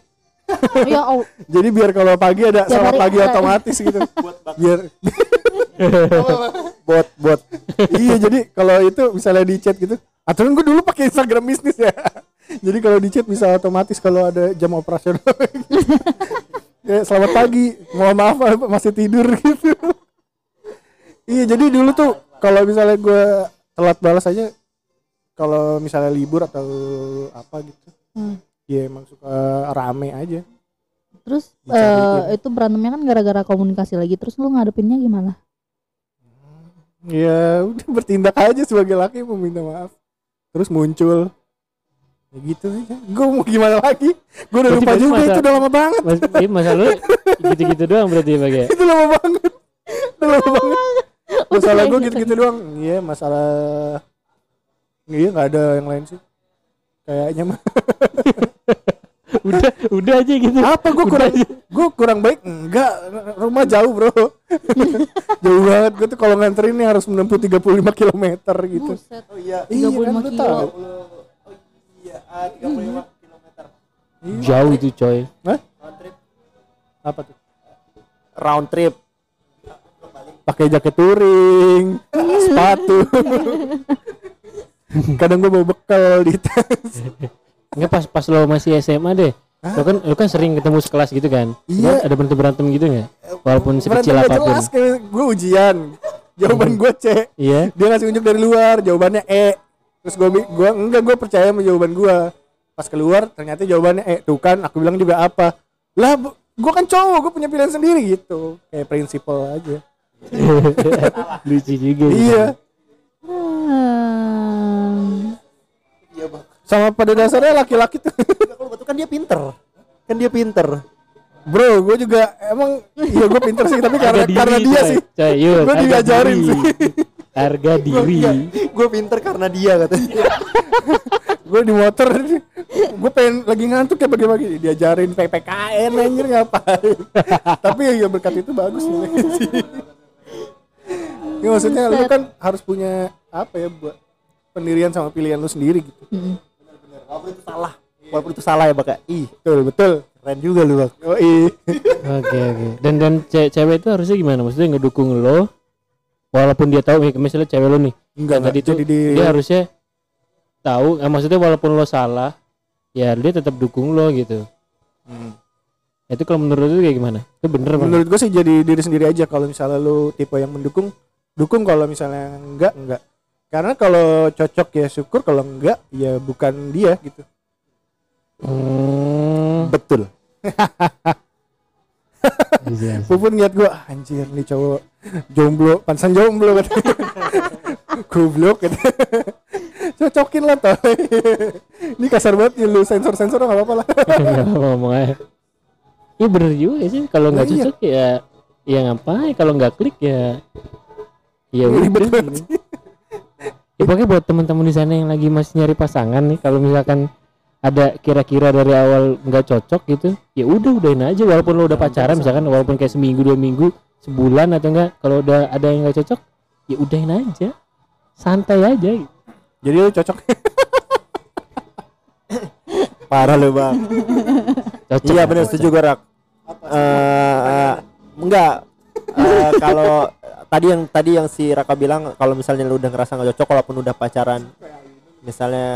ya oh, jadi biar kalau pagi ada Tiap selamat pagi ada. otomatis gitu. Biar bot bot iya jadi kalau itu misalnya di chat gitu atau gue dulu pakai Instagram bisnis ya. Jadi kalau di chat bisa otomatis kalau ada jam operasional. Ya, selamat pagi. Mohon maaf masih tidur gitu. Iya jadi dulu tuh kalau misalnya gue telat balas aja kalau misalnya libur atau apa gitu Hmm. ya emang suka rame aja terus eh, itu berantemnya kan gara-gara komunikasi lagi. Terus lu ngadepinnya gimana? Ya udah bertindak aja sebagai laki meminta maaf. Terus muncul. Ya gitu aja gue mau gimana lagi? Gue udah lupa juga masa- itu udah lama banget. Mas, iya, masa lu gitu-gitu doang berarti ya pakai. itu lama banget. Udah lama banget. Masalah gue gitu-gitu doang. Iya masalah iya nggak ada yang lain sih. Kayaknya mah Udah, udah aja gitu. apa gue kurang gue kurang baik enggak rumah jauh bro jauh banget gue tuh kalau nganterin nih harus menempuh 35 km gitu Buset. oh iya iya 35 kan lu kilo. tahu iya ah, 35 kilometer Jauh itu coy. Hah? round trip apa tuh round trip pakai jaket touring, sepatu. Kadang gue bawa bekal di tas. Enggak pas pas lo masih SMA deh. Lo kan lo kan sering ketemu sekelas gitu kan. Iya. Lo Ada berantem berantem gitu nggak? Walaupun sekecil Berantem apa pun. jelas gue ujian. Jawaban gue C. Iya. Dia ngasih unjuk dari luar, jawabannya E. Terus gue gua enggak gue percaya sama jawaban gue. Pas keluar ternyata jawabannya E. Tuh kan aku bilang juga apa. Lah gue kan cowok, gue punya pilihan sendiri gitu. Kayak prinsipal aja. Lucu juga. Iya. Sama pada dasarnya laki-laki tuh. kalau betul kan dia pinter kan dia pinter Bro, gue juga emang iya gue pinter sih tapi karena diri, karena dia coy. sih. Coy, yuk, Gua harga diajarin diri. sih. Harga diri. gue pinter karena dia katanya gue di motor gue pengen lagi ngantuk kayak bagi-bagi diajarin PPKN anjir ngapain tapi ya berkat itu bagus sih ya maksudnya lu kan harus punya apa ya buat pendirian sama pilihan lu sendiri gitu Mm. Walaupun itu salah. Walaupun itu salah ya bak ih betul betul. Keren juga lu bang oh Oke oke. Dan dan ce- cewek itu harusnya gimana? Maksudnya ngedukung lo walaupun dia tahu nih, misalnya cewek lo nih. Enggak tadi tuh jadi di, dia harusnya tahu eh, maksudnya walaupun lo salah ya dia tetap dukung lo gitu. Hmm. Itu kalau menurut lu kayak gimana? Itu bener menurut gue sih jadi diri sendiri aja. Kalau misalnya lu tipe yang mendukung dukung. Kalau misalnya enggak enggak karena kalau cocok ya syukur kalau enggak ya bukan dia gitu Hmm. betul Iya. Pupun ngeliat gue anjir nih cowok jomblo pansan jomblo kata goblok kata cocokin lah toh ini kasar banget ya lu sensor sensor nggak apa-apa lah ngomong aja. Iya bener juga sih kalau nggak Nah, iya. cocok ya ya ngapain kalau nggak klik ya ya udah. Ya, pokoknya buat teman-teman di sana yang lagi masih nyari pasangan nih kalau misalkan ada kira-kira dari awal nggak cocok gitu ya udah udahin aja walaupun lo udah pacaran misalkan walaupun kayak seminggu dua minggu sebulan atau enggak kalau udah ada yang nggak cocok ya udahin aja. Santai aja. Jadi lu cocok? Parah lu bang. Cocok. Iya benar setuju gue rak. Eh, enggak. Eh, kalau tadi yang tadi yang si Raka bilang kalau misalnya lu udah ngerasa nggak cocok walaupun udah pacaran misalnya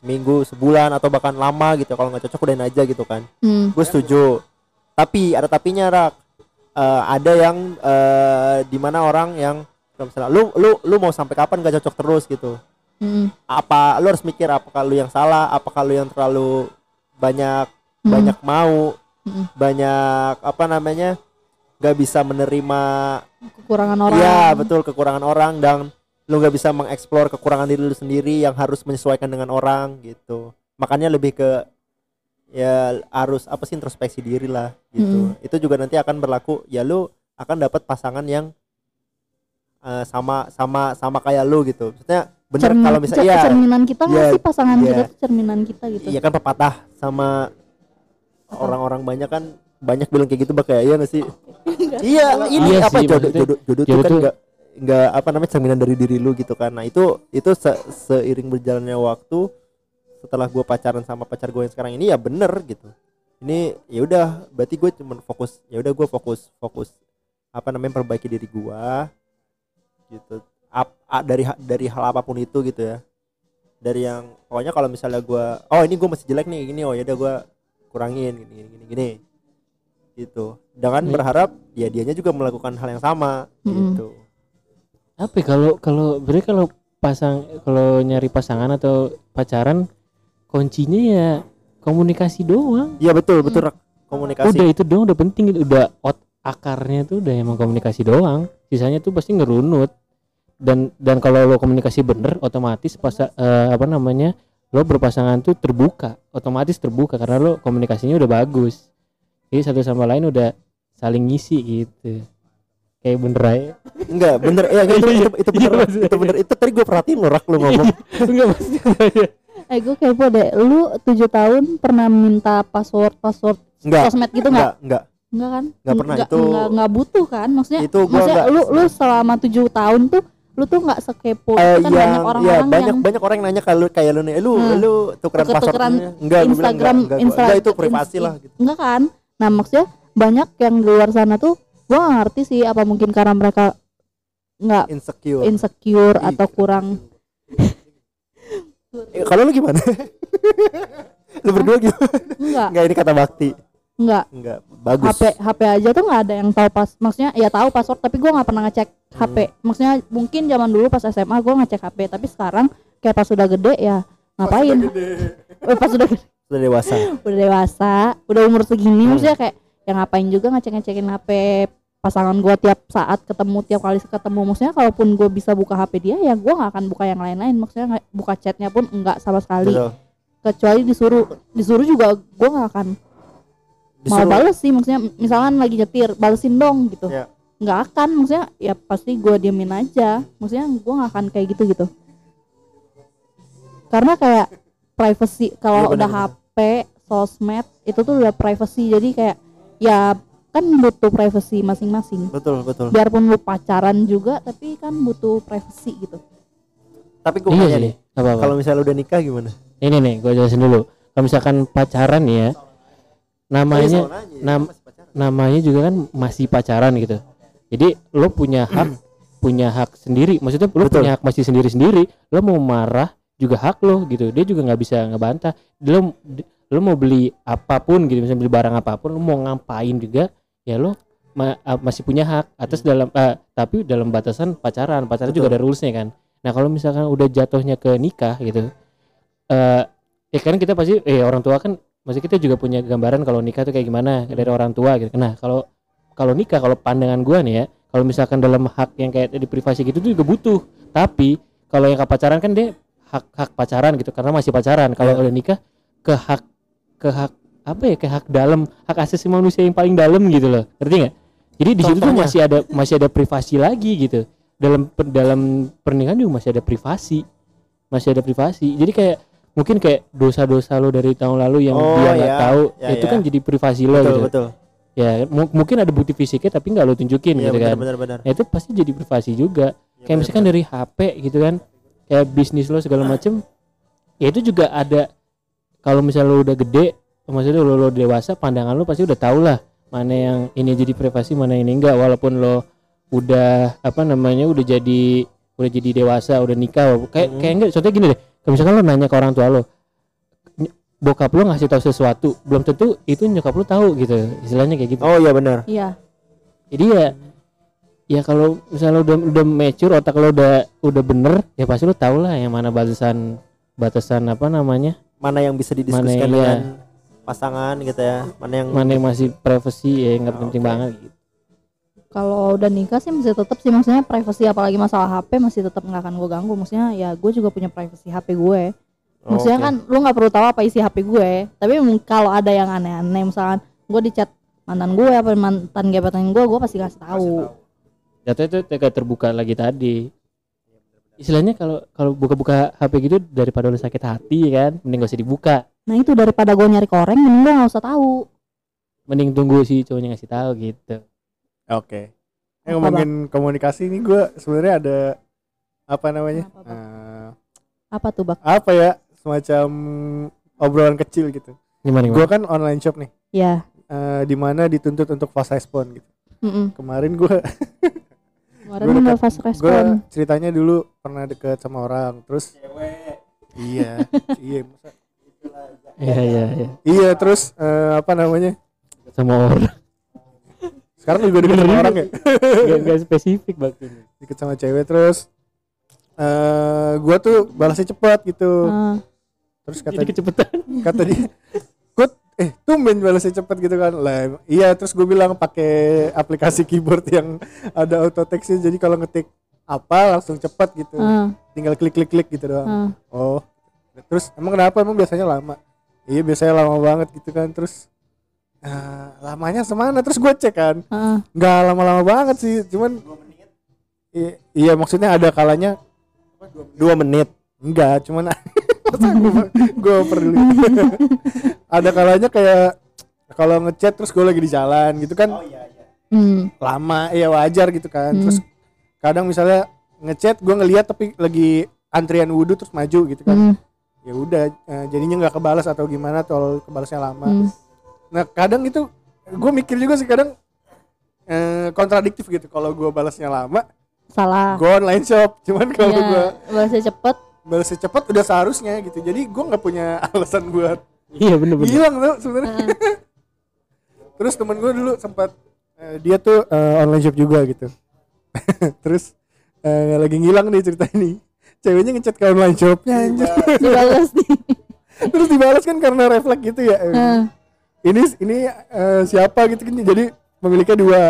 seminggu sebulan atau bahkan lama gitu kalau nggak cocok udahin aja gitu kan Hmm. gue setuju tapi ada tapinya rak Eh, ada yang eh, di mana orang yang kalau misalnya lu lu lu mau sampai kapan nggak cocok terus gitu Hmm. apa lu harus mikir apakah lu yang salah apakah lu yang terlalu banyak Hmm. banyak mau Hmm. banyak apa namanya nggak bisa menerima kekurangan orang. ya betul kekurangan orang dan lu nggak bisa mengeksplor kekurangan diri lu sendiri yang harus menyesuaikan dengan orang gitu. Makanya lebih ke ya harus apa sih introspeksi diri lah gitu. Itu juga nanti akan berlaku ya lu akan dapat pasangan yang eh, sama sama sama kayak lu gitu. Maksudnya bener cermin, kalau misalnya cer- iya. cerminan kita Iya, sih? Pasangan iya. kita tuh cerminan kita gitu. Iya kan pepatah sama orang-orang banyak kan banyak bilang kayak gitu bak kayak iya nggak sih iya ini Iya apa sih, jodoh jodoh jodoh jodoh kan tuh- nggak nggak apa namanya cerminan dari diri lu gitu kan. Nah itu itu se- seiring berjalannya waktu setelah gue pacaran sama pacar gue yang sekarang ini ya bener gitu. Ini ya udah berarti gue cuman fokus ya udah gue fokus fokus apa namanya perbaiki diri gue gitu. Ap- a- dari dari hal apa pun itu gitu ya. Dari yang pokoknya kalau misalnya gue oh ini gue masih jelek nih gini oh ya udah gue kurangin gini gini gini, gini. Gitu. Dengan Iya. berharap ya dianya juga melakukan hal yang sama Mm-mm. gitu. Apa ya, kalau kalau berarti kalau pasang kalau nyari pasangan atau pacaran kuncinya ya komunikasi doang. Iya betul betul Rak. komunikasi. Udah itu doang udah penting itu udah ot akarnya tuh udah emang komunikasi doang. Sisanya tuh pasti ngerunut. Dan dan kalau lo komunikasi bener otomatis pas eh, apa namanya lo berpasangan tuh terbuka. Otomatis terbuka karena lo komunikasinya udah bagus jadi satu sama lain udah saling ngisi gitu. Kayak bener aja. Enggak bener. Ya itu, itu, itu bener. Iya, maksudnya. itu bener. itu tadi gue perhatiin lo rak lo ngomong. enggak pasti aja eh gue kepo deh. Lu tujuh tahun pernah minta password password enggak. sosmed gitu nggak? Enggak enggak. Enggak kan? Nggak pernah, Nggak- itu- nggak nggak butuh kan? Maksudnya Itu gua maksudnya nggak- lu lu selama tujuh tahun tuh lu tuh nggak sekepo. Eh, itu kan yang banyak ya orang-orang banyak yang banyak orang yang nanya kalau kayak lu nih eh, lu Hmm. lu tukeran passwordnya enggak gua bilang Instagram enggak, enggak, gua- Insta- enggak, itu privasi lah gitu. Enggak kan? Nah maksudnya banyak yang di luar sana tuh gua nggak ngerti sih apa mungkin karena mereka nggak insecure. insecure Ih, atau kurang. Eh, kalau lu gimana? Lu berdua gimana? Enggak enggak ini kata bakti. Enggak enggak bagus. HP HP aja tuh nggak ada yang tahu pas maksudnya ya tahu password tapi gua nggak pernah ngecek HP maksudnya mungkin zaman dulu pas SMA gua ngecek HP tapi sekarang kayak pas udah gede ya ngapain? Eh, pas udah gede sudah dewasa. Udah dewasa. Udah umur segini maksudnya kayak ya ngapain juga ngecek ngecekin HP pasangan gua tiap saat ketemu tiap kali ketemu. Maksudnya kalaupun gue bisa buka HP dia ya gua nggak akan buka yang lain-lain. Maksudnya nggak- buka chatnya pun enggak sama sekali. Betul. Kecuali disuruh disuruh juga gua nggak akan mau Disuruh- bales sih maksudnya misalkan lagi nyetir balesin dong gitu. Ya. nggak akan maksudnya ya pasti gua diemin aja. Maksudnya gua nggak akan kayak gitu gitu karena kayak privacy Iya, kalau udah benar-benar. HP sosmed itu tuh udah privacy. Jadi kayak ya kan butuh privacy masing-masing. Betul betul. Biarpun lu pacaran juga tapi kan butuh privacy gitu. Tapi gue iya nanya sih nih apa apa kalau misalnya udah nikah gimana? Ini nih gue jelasin dulu. Kalau misalkan pacaran ya namanya Oh, nam- namanya juga kan masih pacaran gitu. Jadi lo punya hak punya hak sendiri. Maksudnya lo Betul. punya hak masih sendiri sendiri lo mau marah juga hak lo gitu. Dia juga nggak bisa ngebantah. Lo lo mau beli apa pun gitu. Misalnya beli barang apa pun lo mau ngapain juga ya lo ma- masih punya hak atas dalam ah, tapi dalam batasan pacaran. Pacaran juga Betul. ada rulesnya kan. Nah kalau misalkan udah jatuhnya ke nikah gitu eh ya kan kita pasti eh orang tua kan masih kita juga punya gambaran kalau nikah tuh kayak gimana dari orang tua gitu. Nah kalau kalau nikah kalau pandangan gua nih ya kalau misalkan dalam hak yang kayak di privasi gitu tuh juga butuh. Tapi kalau yang ke pacaran kan dia hak hak pacaran gitu karena masih pacaran. Kalau Iya. udah nikah ke hak ke hak apa ya ke hak dalam hak asasi manusia yang paling dalam gitu loh. Ngerti nggak? Jadi di situ tuh masih ada masih ada privasi lagi gitu. Dalam per- dalam pernikahan juga masih ada privasi. Masih ada privasi. Jadi kayak mungkin kayak dosa-dosa lo dari tahun lalu yang Oh, dia nggak ya. tahu Ya, itu ya. kan jadi privasi lo betul gitu. betul. Ya mu- mungkin ada bukti fisiknya tapi nggak lo tunjukin iya gitu benar kan. benar benar. Nah itu pasti jadi privasi juga. Iya, kayak misalkan dari HP gitu kan kayak bisnis lo segala macem ya itu juga ada kalau misalnya lo udah gede maksudnya lo, lo dewasa pandangan lo pasti udah tau lah mana yang ini jadi privasi mana ini enggak. Walaupun lo udah apa namanya udah jadi udah jadi dewasa udah nikah kayak Mhm. kayak enggak contohnya gini deh. Kalau misalkan lo nanya ke orang tua lo bokap lo ngasih tahu sesuatu belum tentu itu nyokap lo tahu gitu istilahnya kayak gitu. Oh iya benar. Iya. Jadi ya ya kalau misalnya lo udah udah mature otak lo udah udah bener ya pasti lo tau lah yang mana batasan batasan apa namanya mana yang bisa didiskusikan yang- dengan iya. pasangan gitu ya mana yang mana yang masih privacy ya nggak Ah, penting oke. banget gitu. kalau udah nikah sih masih tetap sih maksudnya privacy apalagi masalah HP masih tetap nggak akan gue ganggu maksudnya ya gue juga punya privacy HP gue Oh, maksudnya oke. kan lu nggak perlu tahu apa isi HP gue tapi kalau ada yang aneh-aneh misalkan gue di chat mantan gue apa mantan gebetan gue gue pasti kasih tahu Jatuhnya itu kayak terbuka lagi tadi istilahnya kalau kalau buka-buka HP gitu daripada lu sakit hati kan mending gak usah dibuka nah itu daripada gue nyari koreng mending gue nggak usah tahu mending tunggu si cowoknya ngasih tahu gitu Oke. Eh, Apa, ngomongin komunikasi ini gue sebenarnya ada apa namanya? Bang? Eh, apa tuh bak apa ya? Semacam obrolan kecil gitu. gimana Gue gimana kan online shop nih. ya eh, di mana dituntut untuk fast respon gitu. mm Kemarin gue kemarin Gua fast gue respon ceritanya dulu pernah deket sama orang, terus iya, iya, masa- iya iya iya. Iya, terus eh, apa namanya? sama orang. Sekarang juga deket sama orang ya, gak, gak spesifik waktu ini deket sama cewek terus. eh gue tuh balasnya cepat gitu, Ah, terus kata jadi kecepatan kata dia eh tumben balasnya cepet gitu kan. Lah iya terus gue bilang pakai aplikasi keyboard yang ada auto text jadi kalau ngetik apa langsung cepet gitu. Ah, tinggal klik klik klik gitu doang. Ah. oh. Terus emang kenapa? Emang biasanya lama? Iya biasanya lama banget gitu kan. Terus ah, lamanya semana? Terus gue cek kan. Ah. nggak lama-lama banget sih. Cuman i- iya maksudnya ada kalanya dua menit? Enggak, cuman gue perlu. ada kalanya kayak kalau ngechat terus gue lagi di jalan gitu kan Hmm. lama ya wajar gitu kan. Hmm. Terus kadang misalnya ngechat gue ngeliat tapi lagi antrian wudhu terus maju gitu kan. Hmm. Ya udah eh, jadinya nggak kebalas atau gimana atau kebalasnya lama. Hmm. Nah kadang itu gue mikir juga sih kadang eh, kontradiktif gitu kalau gue balasnya lama salah gue online shop cuman kalau gue ya balasnya cepet balasnya cepat udah seharusnya gitu. Jadi gue nggak punya alasan buat iya bener bener. hilang tuh sebenarnya. Ah. terus temen gue dulu sempat eh, dia tuh eh, online shop juga gitu. Terus eh, lagi ngilang nih cerita ini ceweknya ngechat ke online shopnya anjir. Dibalas nih. Terus dibalas kan karena refleks gitu ya. Ah. ini ini eh, siapa gitu kan. Jadi pemiliknya dua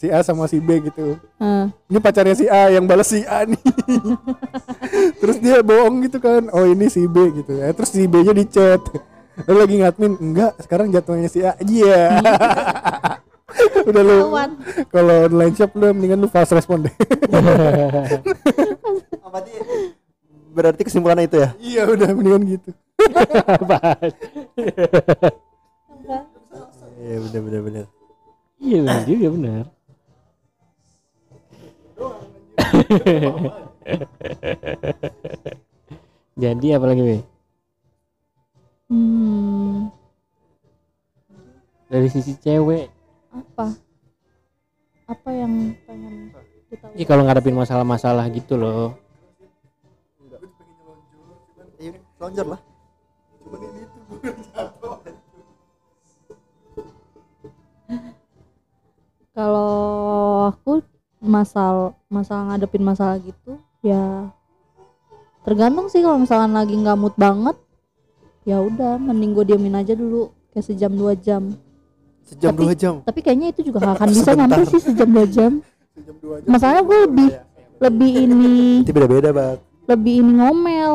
si A sama si B gitu. Ah. ini pacarnya si A yang balas si A nih. Terus dia bohong gitu kan. Oh ini si B gitu ya. Terus si B nya di chat lu lagi ngadmin? Enggak sekarang jatuhnya si A iya udah lu kalau online shop lu mendingan lu fast respon deh. Berarti berarti kesimpulannya itu ya? Iya udah mendingan gitu. Apaan? iya bener. Iya bener juga bener jadi apa lagi Be? Hmm. dari sisi cewek. Apa? Apa yang pengen kita Iya kalau ngadepin masalah-masalah gitu loh. Iya, lonjor lah. Kalau aku masal masalah ngadepin masalah gitu ya tergantung sih kalau misalkan lagi nggak mood banget ya udah mending gue diamin aja dulu kayak sejam dua jam. Sejam Tapi- dua jam? tapi kayaknya itu juga gak akan bisa nyampe sih sejam dua jam. Masalahnya gue lebih lebih ini itu beda beda bang. lebih ini ngomel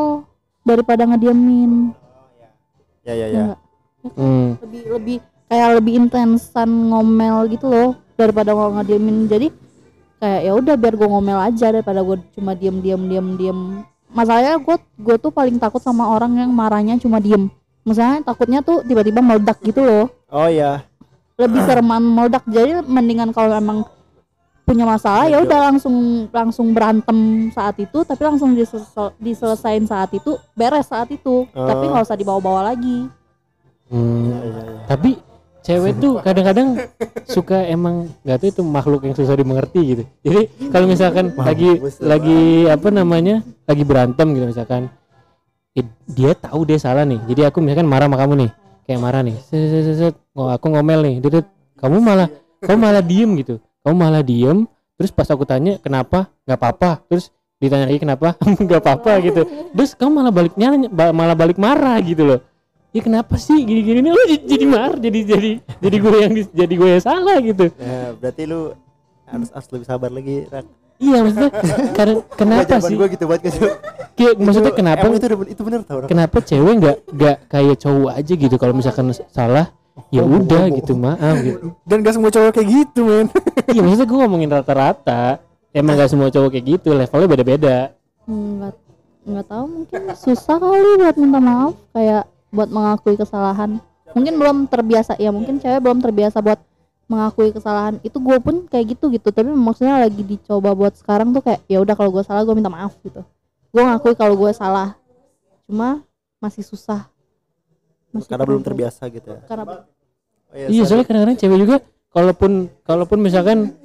daripada ngediamin ya ya ya. Ya nggak? hmm. lebih lebih kayak lebih intensan ngomel gitu loh daripada nggak ngediemin. Jadi kayak ya udah biar gue ngomel aja daripada gue cuma diem diem diem diem. Masalahnya gue gue tuh paling takut sama orang yang marahnya cuma diem. Misalnya takutnya tuh tiba-tiba meledak gitu loh. Oh ya lebih sereman meledak. Jadi mendingan kalau emang punya masalah ya udah langsung langsung berantem saat itu tapi langsung disesel, diselesain saat itu beres saat itu. Tapi Oh. nggak usah dibawa-bawa lagi. Hmm. Iya, iya, iya. tapi cewek tuh kadang-kadang suka emang nggak tahu itu makhluk yang susah dimengerti gitu. Jadi kalau misalkan lagi Mampus lu, lagi apa namanya lagi berantem gitu misalkan eh, dia tahu dia salah nih. Jadi aku misalkan marah sama kamu nih kayak marah nih set, set, set, set. Oh, aku ngomel nih Dudut, kamu malah kamu malah diem gitu. Kamu malah diem terus pas aku tanya kenapa? Nggak apa-apa. Terus ditanya lagi kenapa? Nggak apa-apa gitu. Terus kamu malah balik nyala malah balik marah gitu loh ya kenapa sih gini-gini nih? Oh jadi, marah jadi jadi jadi gue yang jadi gue yang salah gitu. Nah, berarti lu harus harus lebih sabar lagi Rak. iya maksudnya karena kenapa sih? gua gitu banget Kayak, maksudnya kenapa itu itu bener tau Rak. kenapa cewek nggak nggak kayak cowok aja gitu? Kalau misalkan salah ya udah gitu maaf gitu. dan gak semua cowok kayak gitu men. Iya maksudnya gue ngomongin rata-rata. Emang gak semua cowok kayak gitu levelnya beda-beda. Nggak nggak tahu mungkin susah kali buat minta maaf. Kayak buat mengakui kesalahan. Mungkin belum terbiasa ya mungkin cewek belum terbiasa buat mengakui kesalahan. Itu gue pun kayak gitu gitu. Tapi maksudnya lagi dicoba buat sekarang tuh kayak ya udah kalau gue salah gue minta maaf gitu. Gue ngakui kalau gue salah. Cuma masih susah. Masih karena belum terbiasa gitu ya. Karena Oh, Iya sorry. soalnya kadang-kadang cewek juga kalaupun kalaupun misalkan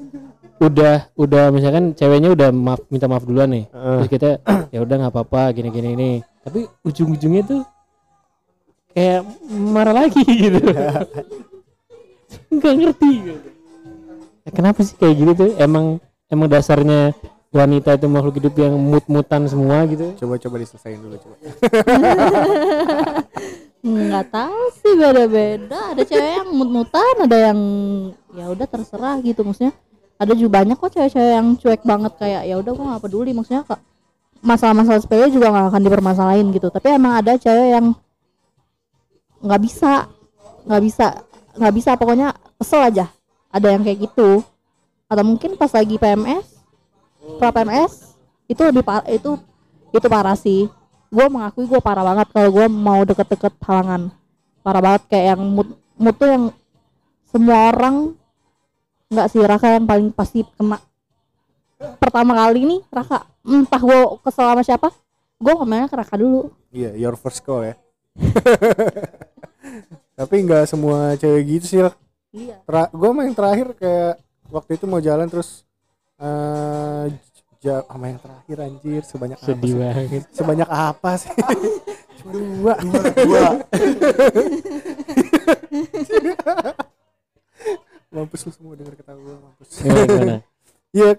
udah udah misalkan ceweknya udah maaf minta maaf duluan nih. Heeh. terus kita ya udah nggak apa-apa gini-gini ini tapi ujung-ujungnya tuh kayak marah lagi gitu. Nggak ngerti gitu. Ya, kenapa sih kayak gitu tuh? Emang emang dasarnya wanita itu makhluk hidup yang mut-mutan semua gitu? Coba coba diselesain dulu coba. Nggak tahu sih beda-beda. Ada cewek yang mut-mutan ada yang ya udah terserah gitu. Maksudnya ada juga banyak kok cewek-cewek yang cuek banget. Kayak ya udah gua nggak peduli. Maksudnya kok masalah-masalah sepele juga nggak akan dipermasalahin gitu. Tapi emang ada cewek yang nggak bisa nggak bisa nggak bisa. Pokoknya kesel aja. Ada yang kayak gitu. Atau mungkin pas lagi PMS pra PMS itu lebih par itu itu parah sih. Gue mengakui gue parah banget kalau gue mau deket-deket halangan. Parah banget kayak yang mood mood yang semua orang nggak sih Raka yang paling pasti kena. Pertama kali nih Raka entah gue kesel sama siapa gue ngomongnya ke Raka dulu. Iya your first call ya tapi nggak semua cewek gitu sih iya. Tra- gue main terakhir kayak waktu itu mau jalan terus eh ja- sama yang terakhir anjir sebanyak apa sedih sih? banget. Sebanyak apa sih? Cuma dua Gua mampus lu semua denger kata gue mampus? Iya,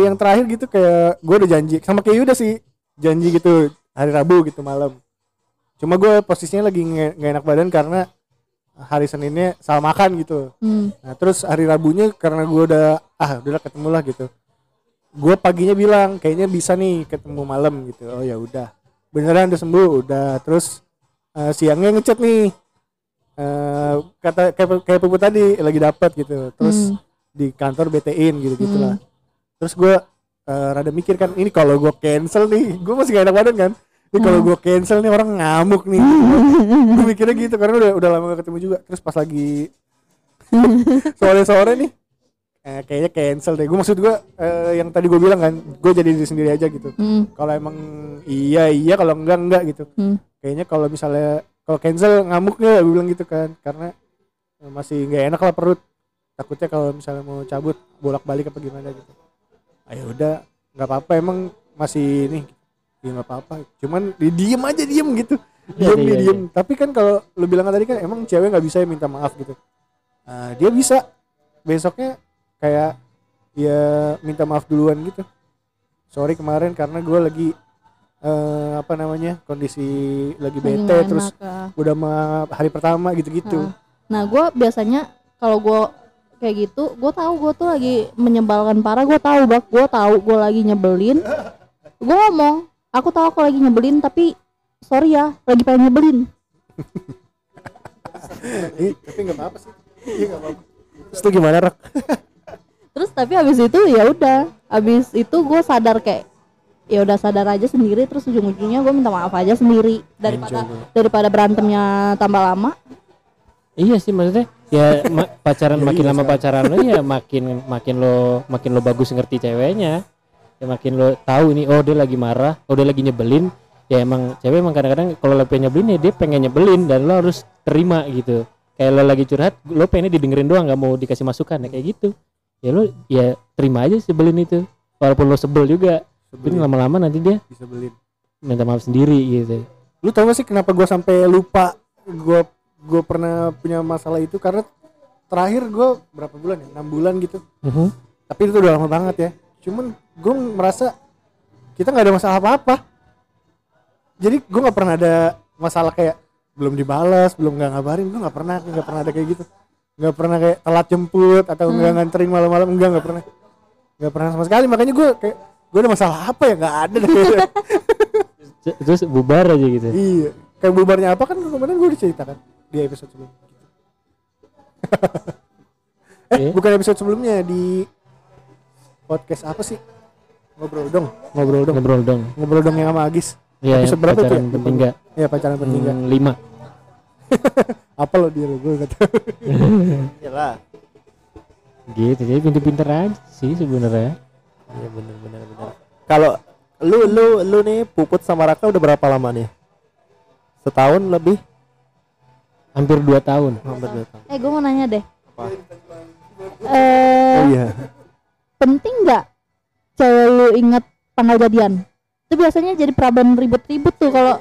yang terakhir gitu kayak gue udah janji sama kayak udah sih janji gitu hari Rabu gitu malam. Cuma gue posisinya lagi nge- nggak enak badan karena hari Seninnya salah makan gitu. hmm. Nah terus hari Rabunya karena gue udah ah udahlah ketemu lah gitu. Gue paginya bilang kayaknya bisa nih ketemu malam gitu. Oh ya udah, beneran udah sembuh udah. Terus eh, siangnya ngechat nih. Eh, kata kayak kayak Pupu tadi lagi dapat gitu. Terus Hmm. di kantor BT-in gitu gitulah Hmm. terus gue eh, rada mikir kan ini kalau gue cancel nih gue masih gak enak badan kan ini kalau Hmm. gue cancel nih orang ngamuk nih. Gue mikirnya gitu karena udah udah lama gak ketemu juga. Terus pas lagi sore sore nih eh, kayaknya cancel deh. Gue maksud gue eh, yang tadi gue bilang kan gue jadi diri sendiri aja gitu. Hmm. kalau emang iya iya kalau enggak enggak gitu. Hmm. kayaknya kalau misalnya kalau cancel ngamuk nggak gue bilang gitu kan. Karena eh, masih nggak enak lah perut. Takutnya kalau misalnya mau cabut bolak balik apa gimana gitu. Ayo udah nggak apa-apa. Emang masih ini ya nggak apa-apa cuman di diem aja diem gitu Iya, diem iya, dia iya. diem tapi kan kalau lu bilang tadi kan emang cewek nggak bisa ya minta maaf gitu Nah, dia bisa besoknya kayak ya minta maaf duluan gitu sorry kemarin karena gue lagi eh, apa namanya kondisi lagi bete terus ah. udah ma hari pertama gitu-gitu Ah. Nah, gue biasanya kalau gue kayak gitu, gue tahu gue tuh lagi menyebalkan parah. Gue tahu bak, gue tahu gue lagi nyebelin. Gue ngomong, aku tahu aku lagi nyebelin, tapi sorry ya, lagi pengen nyebelin. Tapi nggak apa-apa sih. Iya nggak apa-apa. Terus lu gimana rak Terus tapi habis itu ya udah, habis itu gue sadar kayak ya udah sadar aja sendiri terus ujung-ujungnya gue minta maaf aja sendiri. Daripada daripada berantemnya tambah lama. Iya sih maksudnya ya ma- pacaran Ya makin iya lama pacaran lo ya makin makin lo makin lo bagus ngerti ceweknya. Ya makin lo tahu ini oh dia lagi marah, oh dia lagi nyebelin. Ya emang cewek emang kadang-kadang kalau lo pengen nyebelin ya dia pengen nyebelin dan lo harus terima gitu. Kayak lo lagi curhat, lo pengennya didengerin doang nggak mau dikasih masukan ya kayak gitu. Ya lo ya terima aja sebelin itu. Walaupun lo sebel juga, Sebelin, lama-lama nanti dia bisa belin minta maaf sendiri gitu. lu tau gak sih kenapa gue sampai lupa gue gue pernah punya masalah itu karena terakhir gue berapa bulan ya enam bulan gitu Mhm. tapi itu udah lama banget ya cuman gue merasa kita nggak ada masalah apa apa jadi gue nggak pernah ada masalah kayak belum dibalas belum nggak ngabarin gue nggak pernah nggak pernah ada kayak gitu. Nggak pernah kayak telat jemput atau nggak nganterin malam-malam enggak nggak pernah. Nggak pernah sama sekali. Makanya gue kayak gue ada masalah apa ya? Nggak ada deh. Terus bubar aja gitu. iya. Kayak bubarnya apa kan kemarin gue udah ceritakan di episode sebelumnya eh Eh? bukan episode sebelumnya di podcast apa sih ngobrol dong ngobrol dong ngobrol dong ngobrol dong yang sama Agis Iya, Episode berapa tuh pacaran ya? penting nggak? ya pacaran penting nggak Hmm, lima. apa lo dia lo gue kata Iyalah. Gitu, jadi pinter-pinter aja sih sebenarnya. Iya bener bener bener. Kalau lu lu lu nih puput sama Raka udah berapa lama nih? Setahun lebih? Hampir dua tahun. Hampir dua tahun. Eh gue mau nanya deh. Apa? Eh Oh iya. Penting nggak cewek lu inget tanggal jadian? Itu biasanya jadi problem ribet-ribet tuh kalau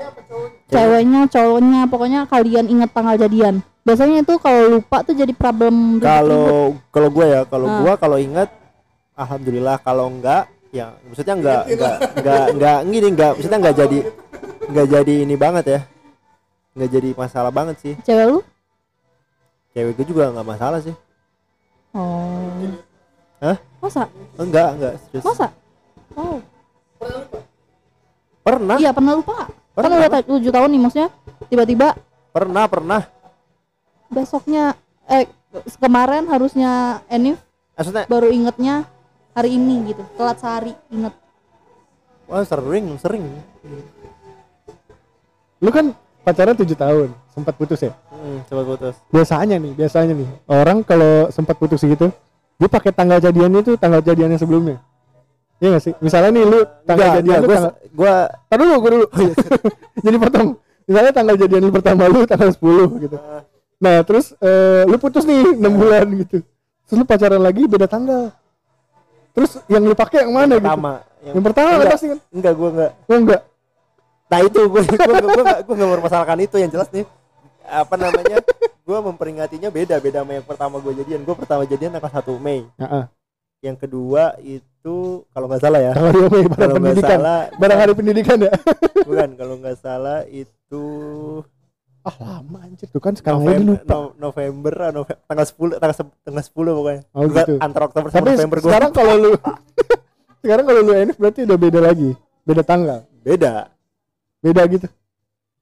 ceweknya, cowoknya, pokoknya kalian inget tanggal jadian. Biasanya itu kalau lupa tuh jadi problem ribet-ribet. Kalau kalau gue ya, kalau Ah. gua kalau ingat alhamdulillah kalau enggak ya maksudnya enggak enggak enggak enggak gini enggak maksudnya enggak jadi enggak jadi ini banget ya. Enggak jadi masalah banget sih. Cewek lu? Cewek gue juga enggak masalah sih. Oh. Hah? Masa? Enggak, enggak serius. Masa? Oh. Pernah, Iya pernah lupa. Kan Pernah. udah ta- tujuh tahun nih maksudnya tiba-tiba pernah, pernah. besoknya eh kemarin harusnya Enif Maksudnya baru ingetnya hari ini gitu telat sehari inget wah sering, sering. lu kan pacaran tujuh tahun sempat putus ya Hmm, coba putus. biasanya nih biasanya nih orang kalau sempat putus gitu dia pakai tanggal jadian itu tanggal jadian yang sebelumnya Iya gak sih? Misalnya nih lu tanggal Enggak, jadian enggak, lu gua, tanggal, gua Tar dulu, gue dulu. Jadi potong. Misalnya tanggal jadian lu pertama lu tanggal 10 gitu. Nah, terus eh, lu putus nih 6 bulan gitu. Terus lu pacaran lagi beda tanggal. Terus yang lu pakai yang mana gitu? pertama. Yang pertama lah enggak, pasti kan. enggak gua enggak. Oh enggak. Nah itu gue gue gue gak, gue gak mempermasalahkan itu yang jelas nih apa namanya gue memperingatinya beda beda sama yang pertama gue jadian gue pertama jadian tanggal 1 Mei Heeh. yang kedua itu kalau nggak salah ya 2 Mei barang kalau nggak pendidikan. salah Barang hari pendidikan ya. bukan kalau nggak salah itu Ah, lama anjir tuh kan sekarang November lupa. No- November ah, tanggal 10 tanggal tanggal 10 pokoknya Oh, gitu. antara Oktober sama Tapi November gue sekarang kalau lu sekarang kalau lu Enif berarti udah beda lagi. Beda tanggal. beda Beda gitu.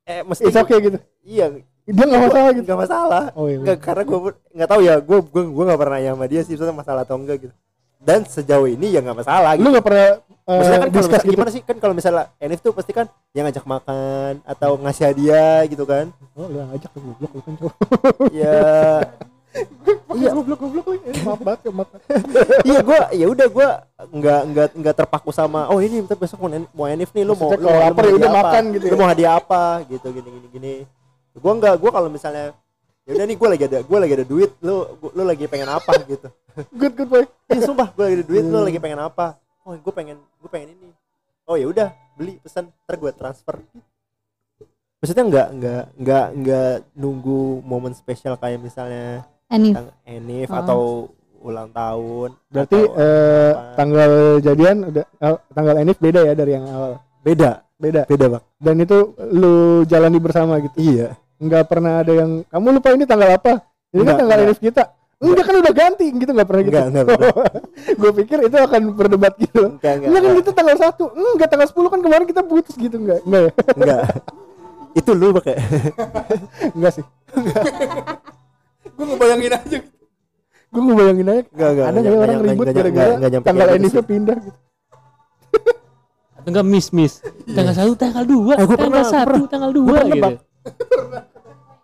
eh mesti It's okay gitu. iya Dia nggak masalah gitu. nggak masalah Oh iya. Enggak, karena gue nggak tahu ya gue gue gue nggak pernah nanya sama dia sih maksudnya masalah atau enggak gitu dan sejauh ini ya nggak masalah Lu gitu. nggak pernah eh, maksudnya kan kalau misalnya, gitu. gimana sih kan kalau misalnya Enif tuh pasti kan yang ngajak makan atau ngasih hadiah gitu kan Oh, lu ngajak lu goblok lu kan cowok. ya Iya, goblok goblok lu. Eh, maaf banget ya, maaf. iya gue ya udah gue nggak nggak nggak terpaku sama oh ini ntar besok mau, En- mau Enif nih lu mau Maksudnya lu, mau- lu lapar ya udah apa? makan gitu lu ya? mau hadiah apa gitu gini gini gini gue nggak gue kalau misalnya ya udah nih gue lagi ada gue lagi ada duit lu gua- lu lagi pengen apa gitu Good good boy. Iya sumpah gue lagi ada duit lu Hmm. lagi pengen apa? Oh gue pengen gue pengen ini. Oh ya udah beli pesan ntar gue transfer. Maksudnya nggak nggak nggak nggak nunggu momen spesial kayak misalnya Enif Ah. atau ulang tahun. Berarti atau eh, apa. tanggal jadian udah eh, tanggal Enif beda ya dari yang awal. beda Beda. beda bang. Dan itu lu jalani bersama gitu. Iya. Enggak pernah ada yang kamu lupa ini tanggal apa? Ini kan tanggal enggak. Kita. Enggak kan udah ganti gitu enggak pernah gitu. Enggak enggak pernah. Gue pikir itu akan berdebat gitu. Enggak enggak. Enggak kan kita tanggal 1. Enggak tanggal 10 kan kemarin kita putus gitu enggak? Enggak ya? enggak. Itu lu pakai. Enggak sih. gue ngebayangin aja. Gue ngebayangin aja. Enggak enggak. Ada nggak ya orang ribut gara-gara tanggal Enifnya pindah gitu. Atau enggak miss miss. Tanggal satu, tanggal dua, Eh, tanggal satu, tanggal dua gitu.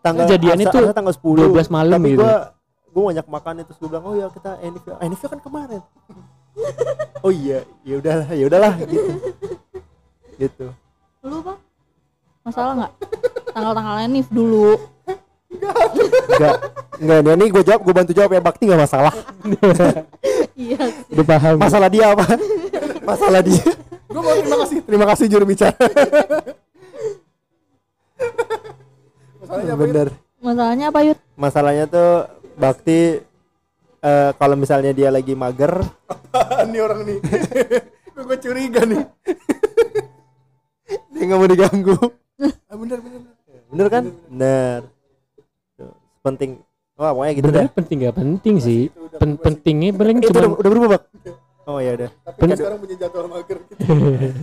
Tanggal tuh asa tanggal 10 12 malam tapi gitu. gua gua banyak makan itu gue bilang oh ya kita Enif ya. Enif kan kemarin. Oh iya ya udahlah ya udahlah gitu. Gitu. Lu bang? Masalah nggak? Tanggal-tanggal Enif dulu. Enggak. Enggak ini, ini gue jawab gue bantu jawab ya Bakti nggak masalah. Iya sih. Udah paham. masalah dia apa? Masalah dia. Gue mau terima kasih. Terima kasih juru bicara. bener. Masalahnya apa Yud? Masalahnya tuh Bakti eh, kalau misalnya dia lagi mager. Nih orang nih. gue curiga nih. dia nggak mau diganggu. Ah, bener bener. bener. Kan? Bener Tuh, penting. Wah pokoknya gitu deh Sebenarnya penting nggak penting sih. Pen- pentingnya paling itu cuma udah, udah berubah bak? Oh ya udah. Tapi kan sekarang punya jadwal mager gitu.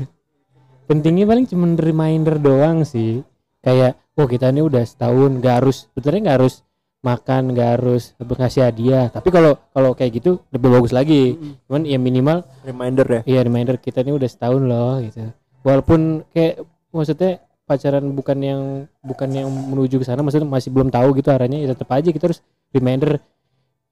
pentingnya paling cuma reminder doang sih. Kayak, oh kita ini udah setahun, nggak harus, sebenarnya nggak harus makan nggak harus ngasih hadiah. Tapi kalau kalau kayak gitu lebih bagus lagi. Cuman ya minimal reminder ya. Iya reminder kita ini udah setahun loh gitu. Walaupun kayak maksudnya pacaran bukan yang bukan yang menuju ke sana maksudnya masih belum tahu gitu arahnya ya tetap aja kita harus reminder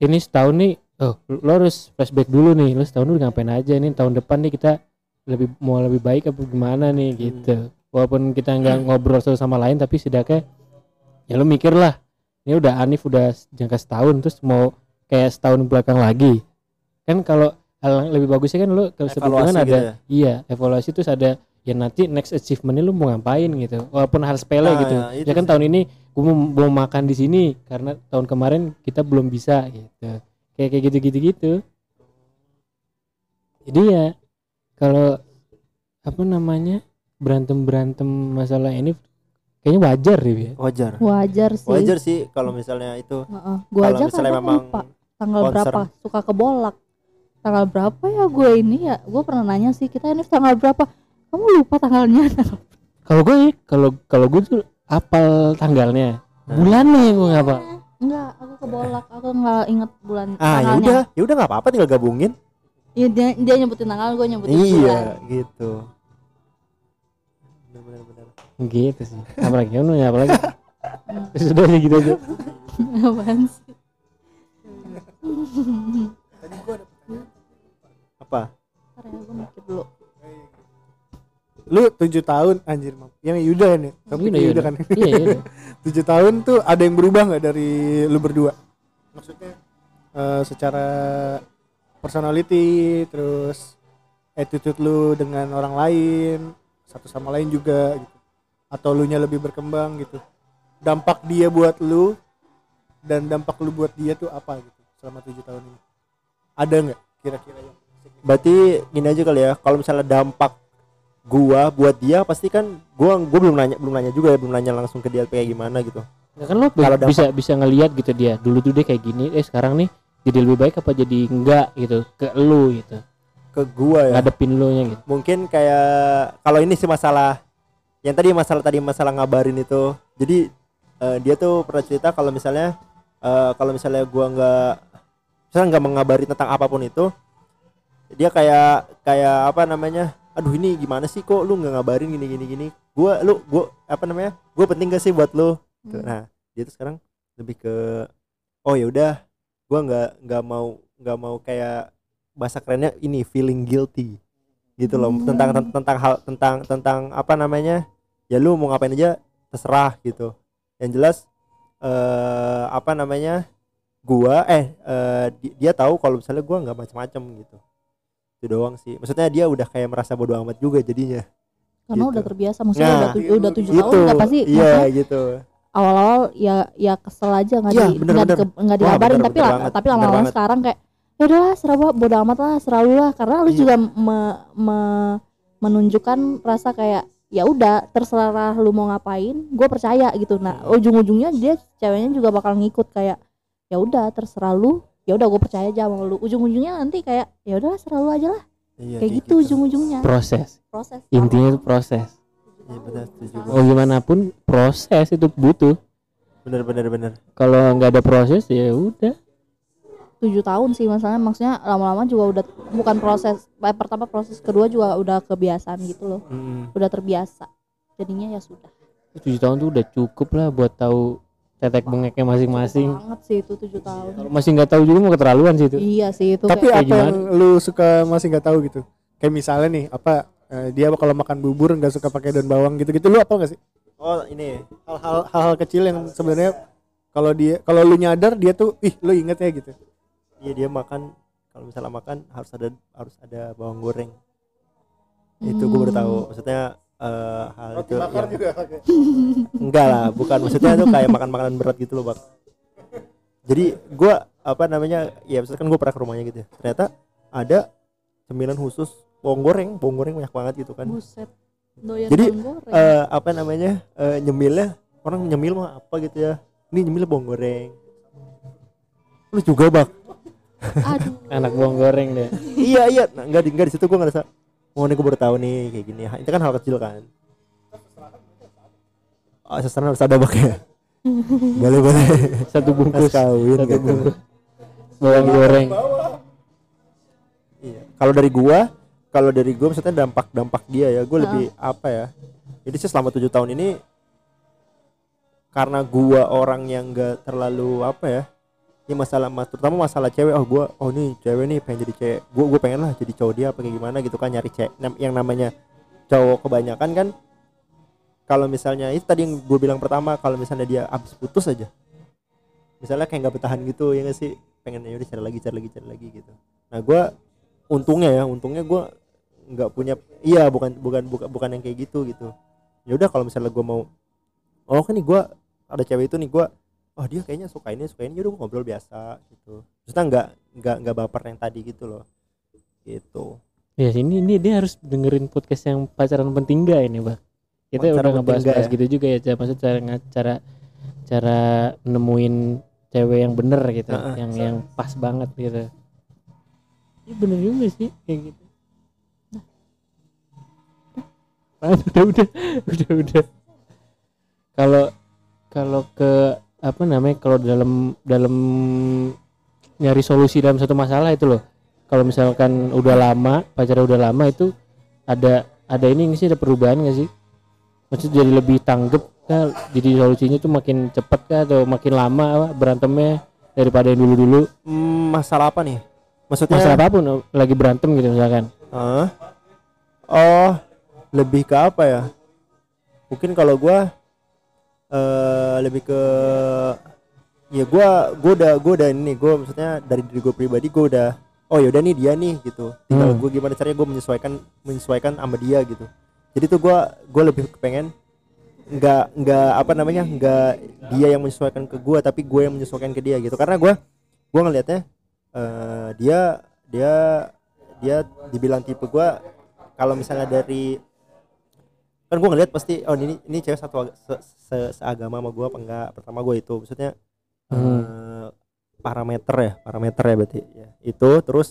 ini setahun nih oh lo harus flashback dulu nih lo setahun udah ngapain aja nih tahun depan nih kita lebih mau lebih baik apa gimana nih gitu walaupun kita nggak ngobrol satu sama lain tapi setidaknya ya lo mikir lah ini udah Anif udah jangka setahun terus mau kayak setahun belakang lagi. Kan kalau hal yang lebih bagusnya kan lo kalau Evaluasi hubungan gitu ada ya? iya evaluasi terus ada ya nanti next achievementnya lu mau ngapain gitu. Walaupun hal sepele Nah, gitu. ya, ya, kan sih. tahun ini gue mau, mau makan di sini karena tahun kemarin kita belum bisa gitu. Kayak kayak gitu gitu gitu. Jadi ya kalau apa namanya berantem berantem masalah ini kayaknya wajar deh ya wajar. Wajar sih. Wajar sih kalau misalnya itu Heeh. gua kalau aja misalnya kadang memang lupa tanggal concern. berapa? Suka kebolak. Tanggal berapa ya gue ini ya? Gue pernah nanya sih kita ini tanggal berapa? Kamu lupa tanggalnya. Kalau gue kalau kalau gue tuh apal tanggalnya. Bulannya gue nggak apa enggak aku kebolak. Aku nggak inget bulan ah ya tanggalnya. udah. Ya udah nggak apa-apa tinggal gabungin. Iya, dia, dia nyebutin tanggal gue nyebutin bulan. iya gitu gitu sih. Apalagi lu ya apalagi? Sudah aja gitu aja. Apaan sih? Apa? Ntar ya gue mikir dulu. Lu tujuh tahun anjir mam. Yang Yuda nih. Tapi Yuda, Yuda, Yuda. kan? Iya iya tujuh tahun tuh ada yang berubah nggak dari lu berdua? Maksudnya eh, secara personality terus attitude lu dengan orang lain satu sama lain juga gitu atau lu nya lebih berkembang gitu. Dampak dia buat lu dan dampak lu buat dia tuh apa gitu selama tujuh tahun ini? Ada nggak kira-kira yang berarti gini aja kali ya kalau misalnya dampak gua buat dia pasti kan gua gua belum nanya belum nanya juga ya belum nanya langsung ke dia kayak gimana gitu. Ya kan lo Kalau dampak- bisa bisa ngelihat gitu dia dulu tuh dia kayak gini eh sekarang nih jadi lebih baik apa jadi enggak gitu ke lu gitu. Ke gua ya? Ngadepin lu nya gitu. Mungkin kayak kalau ini sih masalah yang tadi masalah tadi masalah ngabarin itu jadi eh, dia tuh pernah cerita kalau misalnya eh, kalau misalnya gua nggak misalnya nggak mengabari tentang apa pun itu dia kayak kayak apa namanya aduh ini gimana sih kok lu nggak ngabarin gini gini gini gua lu gua apa namanya gua penting gak sih buat lu Gitu. Hmm. nah dia tuh sekarang lebih ke oh ya udah gua nggak nggak mau nggak mau kayak bahasa kerennya ini feeling guilty gitu loh Hmm. tentang ten- tentang hal tentang tentang apa namanya ya lu mau ngapain aja terserah gitu. Yang jelas eh apa namanya gua eh eh, di- dia tahu kalau misalnya gua nggak macam-macam gitu. Itu doang sih. Maksudnya dia udah kayak merasa bodoh amat juga jadinya. Karena Gitu. udah terbiasa maksudnya Nah, udah, tu- udah tujuh tahun gitu nggak pasti iya maksudnya gitu. awal-awal ya ya kesel aja nggak Iya, di nggak Wah, dikabarin tapi bener lah tapi lama-lama sekarang kayak ya udahlah serah bodo amat lah serah lu lah. Karena lu Iya. juga me- me- menunjukkan rasa kayak ya udah terserah lu mau ngapain gue percaya gitu. Nah Hmm. ujung-ujungnya dia ceweknya juga bakal ngikut kayak ya udah terserah lu. Ya udah gue percaya aja sama lu. Ujung-ujungnya nanti kayak ya udah serah lu aja lah. Iya kayak gitu ujung-ujungnya. Proses. Proses. Intinya itu proses. Iya benar mau gimana pun proses itu butuh. Bener bener bener kalau nggak ada proses ya udah tujuh tahun sih masalahnya. Maksudnya lama-lama juga udah bukan proses eh, pertama proses kedua juga udah kebiasaan gitu loh. Mm. udah terbiasa. Jadinya ya sudah. Tujuh tahun tuh udah cukup lah buat tahu tetek bengeknya masing-masing. banget sih itu tujuh tahun. Kalau masih nggak tahu juga mau keterlaluan sih itu. Iya sih itu. Tapi kayak apa yang lu suka masih nggak tahu gitu? Kayak misalnya nih apa eh, dia kalau makan bubur nggak suka pakai daun bawang gitu gitu lu apa nggak sih? Oh ini. Hal-hal hal-hal kecil yang sebenarnya kalau dia kalau lu nyadar dia tuh ih lu inget ya gitu iya dia makan kalau misalnya makan harus ada harus ada bawang goreng. Itu gue baru tahu. Maksudnya eh, hal itu yang pakai enggak lah bukan. Maksudnya itu kayak makan makanan berat gitu loh bang jadi gua apa namanya ya misalkan gue pernah ke rumahnya gitu ya. Ternyata ada cemilan khusus bawang goreng. Bawang goreng banyak banget gitu kan. Buset doyan Jadi, eh apa namanya eh, nyemilnya orang nyemil mah apa gitu ya? Ini nyemil bawang goreng. Lu juga bang aduh. Anak bawang goreng deh. Iya iya. Nah, enggak di enggak di situ gue ngerasa oh ini gue baru tahu nih kayak gini. Itu kan hal kecil kan. Oh seseran harus ada bang ya? Boleh boleh. Satu bungkus. Kawin satu gitu. bungkus. Bawang goreng. Iya. Kalau dari gua, kalau dari gua maksudnya dampak-dampak dia ya, gua lebih apa ya? Jadi sih selama tujuh tahun ini karena gua orang yang enggak terlalu apa ya? Ini masalah mas- terutama masalah cewek. Oh gua, oh nih cewek nih pengen jadi cewek. Gua gua pengen lah jadi cowok dia apa kayak gimana gitu kan nyari cewek. Yang namanya cowok kebanyakan kan kalau misalnya itu tadi yang gue bilang pertama kalau misalnya dia abis putus aja misalnya kayak nggak bertahan gitu ya nggak sih pengen ya cari lagi cari lagi cari lagi gitu nah gua untungnya ya untungnya gua nggak punya iya bukan bukan bukan bukan yang kayak gitu gitu ya udah kalau misalnya gua mau oh kan nih gua ada cewek itu nih gua oh dia kayaknya suka ini suka ini. Ya udah ngobrol biasa gitu. Maksudnya nggak nggak nggak baper yang tadi gitu loh. Gitu. Ya sini ini dia harus dengerin podcast yang pacaran penting gak ini bang? Kita Pacaran udah ngebahas bahas ya? gitu juga ya cara maksud cara cara cara nemuin cewek yang bener gitu Heeh. yang yang pas banget gitu. Iya bener juga sih kayak gitu. Ah, udah udah udah udah. Kalau kalau ke apa namanya kalau dalam dalam nyari solusi dalam satu masalah itu loh. Kalau misalkan udah lama pacaran udah lama itu ada ada ini nggak sih ada perubahan nggak sih? Maksudnya jadi lebih tanggap kah? Jadi solusinya tuh makin cepet kah? Atau makin lama apa, berantemnya daripada yang dulu dulu Hmm, masalah apa nih? Maksudnya masalah apa pun lagi berantem gitu misalkan. Hah? oh lebih ke apa ya? Mungkin kalau gua eh lebih ke ya gua gua udah gua udah ini gua maksudnya dari diri gua pribadi gua udah oh yaudah nih dia nih gitu. Tinggal Hmm. gua gimana caranya gua menyesuaikan menyesuaikan sama dia gitu. Jadi tuh gua gua lebih kepengen nggak nggak apa namanya nggak dia yang menyesuaikan ke gua tapi gue yang menyesuaikan ke dia gitu. Karena gua gua ngelihatnya eh dia dia dia dibilang tipe gua kalau misalnya dari kan gua ngeliat pasti oh ini ini cewek satu ag- se, se- seagama sama gua apa enggak pertama gua itu. Maksudnya Hmm. eh, parameter ya parameter ya berarti. Ya itu terus